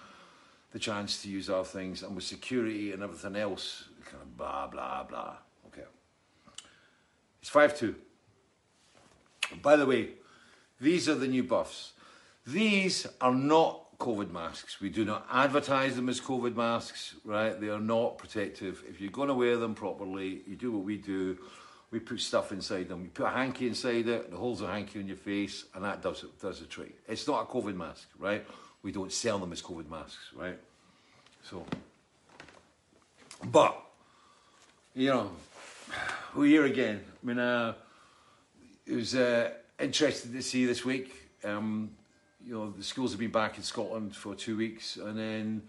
the chance to use our things, and with security and everything else, kind of blah blah blah. Okay, it's five two. By the way, these are the new buffs. These are not COVID masks. We do not advertise them as COVID masks, right? They are not protective. If you're going to wear them properly, you do what we do. We put stuff inside them. We put a hanky inside it, the holes a hanky on your face, and that does it, does the trick. It's not a COVID mask, right? We don't sell them as COVID masks, right? So, but you know, we're here again. I mean, uh, it was uh, interesting to see this week. Um, you know, the schools have been back in Scotland for two weeks, and then,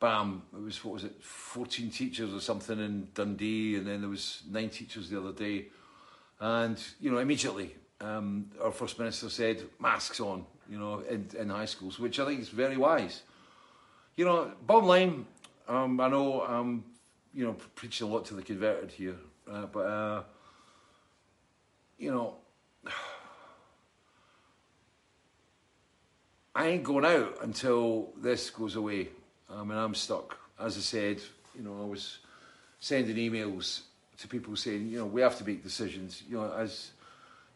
bam, it was what was it, fourteen teachers or something in Dundee, and then there was nine teachers the other day, and you know, immediately, um, our first minister said masks on, you know, in, in high schools, which I think is very wise. You know, bottom line, um, I know I'm, you know, preaching a lot to the converted here, uh, but uh, you know. I ain't going out until this goes away. I mean, I'm stuck. As I said, you know, I was sending emails to people saying, you know, we have to make decisions. You know, as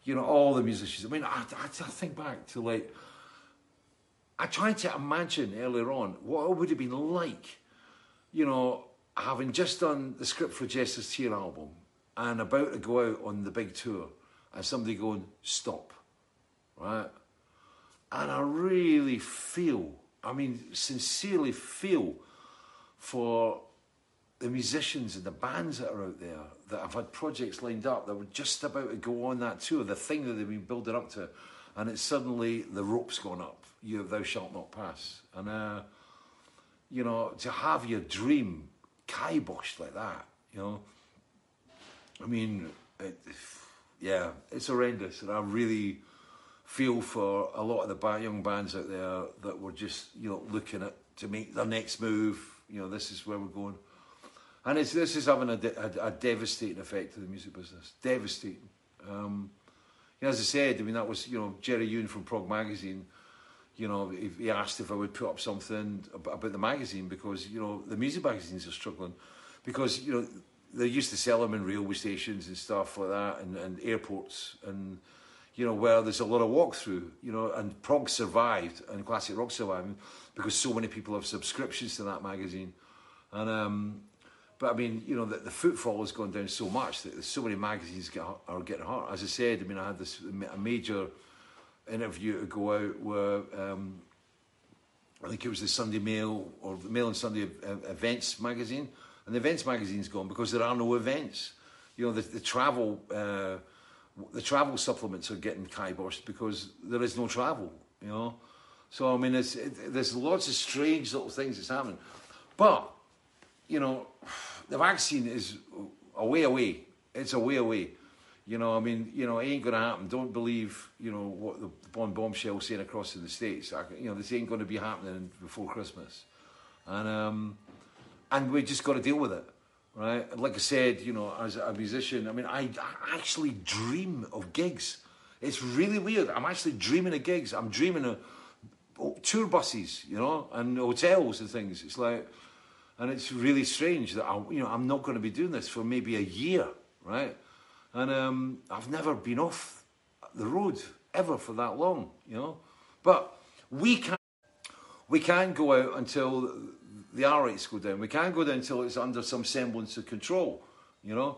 you know, all the musicians. I mean, I, I, I think back to like, I tried to imagine earlier on what it would have been like, you know, having just done the script for Jester's Tear album and about to go out on the big tour, and somebody going, stop, right? And I really feel, I mean, sincerely feel for the musicians and the bands that are out there that have had projects lined up that were just about to go on that tour, the thing that they've been building up to, and it's suddenly the rope's gone up. You have thou shalt not pass, and uh, you know to have your dream kiboshed like that, you know. I mean, it, yeah, it's horrendous, and I really feel for a lot of the young bands out there that were just you know looking at to make their next move. You know, this is where we're going, and it's this is having a, a, a devastating effect to the music business. Devastating. Um, you know, as I said, I mean that was you know Jerry Ewing from Prog Magazine. You know, he, he asked if I would put up something about the magazine because you know the music magazines are struggling because you know they used to sell them in railway stations and stuff like that and, and airports and you know where there's a lot of walkthrough you know and prog survived and classic rock survived because so many people have subscriptions to that magazine and um but I mean, you know, the, the footfall has gone down so much that so many magazines get, are getting hurt. As I said, I mean, I had this a major interview to go out where um, I think it was the Sunday Mail or the Mail and Sunday Events magazine, and the Events magazine's gone because there are no events. You know, the, the travel uh, the travel supplements are getting kiboshed because there is no travel. You know, so I mean, it's, it, there's lots of strange little things that's happening, but you know, the vaccine is a way away. It's a way away. You know, I mean, you know, it ain't going to happen. Don't believe, you know, what the one bombshell saying across in the states. I, you know, this ain't going to be happening before Christmas, and um, and we just got to deal with it, right? Like I said, you know, as a musician, I mean, I, I actually dream of gigs. It's really weird. I'm actually dreaming of gigs. I'm dreaming of tour buses, you know, and hotels and things. It's like, and it's really strange that I, you know, I'm not going to be doing this for maybe a year, right? And um, I've never been off the road ever for that long, you know. But we can we can't go out until the R rates go down. We can't go down until it's under some semblance of control, you know.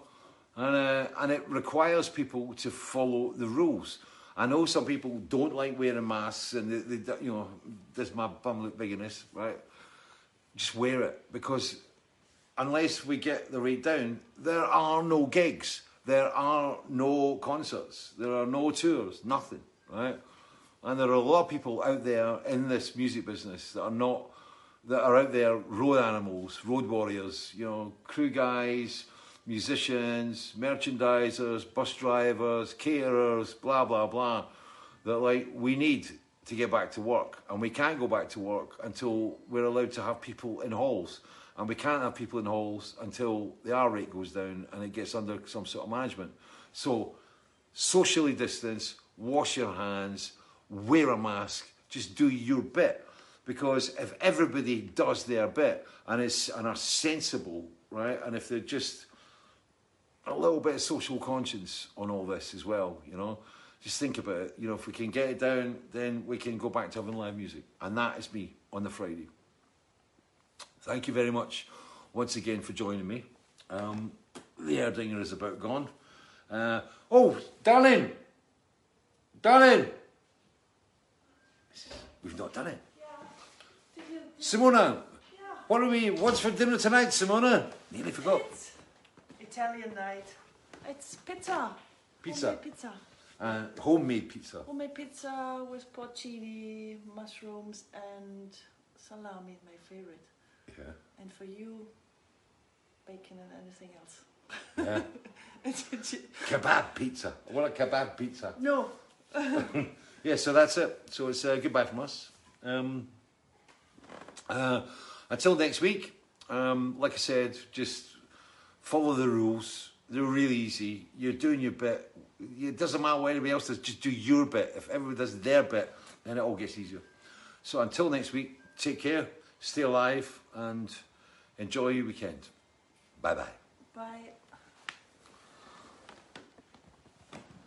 And uh, and it requires people to follow the rules. I know some people don't like wearing masks, and they, they, you know, does my bum look big in this, right? Just wear it because unless we get the rate down, there are no gigs, there are no concerts, there are no tours, nothing, right? And there are a lot of people out there in this music business that are not, that are out there road animals, road warriors, you know, crew guys, musicians, merchandisers, bus drivers, caterers, blah, blah, blah, that like we need to get back to work. And we can't go back to work until we're allowed to have people in halls. And we can't have people in halls until the R rate goes down and it gets under some sort of management. So socially distance, wash your hands, wear a mask, just do your bit. Because if everybody does their bit and is and are sensible, right, and if they're just a little bit of social conscience on all this as well, you know, just think about it. You know, if we can get it down, then we can go back to having live music, and that is me on the Friday. Thank you very much once again for joining me. Um, the Erdinger is about gone. Uh, oh, darling, darling, we've not done it. Did you? Simona, Yeah. what are we? What's for dinner tonight, Simona? Nearly forgot. It's Italian night. It's pizza. Pizza. Homemade pizza. Uh, homemade pizza. Homemade pizza with porcini, mushrooms, and salami, my favorite. Yeah. And for you, bacon and anything else. Yeah. *laughs* kebab pizza. I want a kebab pizza. no. *laughs* Yeah, so that's it. So it's uh, goodbye from us. Um, uh, until next week, um, like I said, just follow the rules. They're really easy. You're doing your bit. It doesn't matter what anybody else does, just do your bit. If everybody does their bit, then it all gets easier. So until next week, take care, stay alive, and enjoy your weekend. Bye bye. Bye.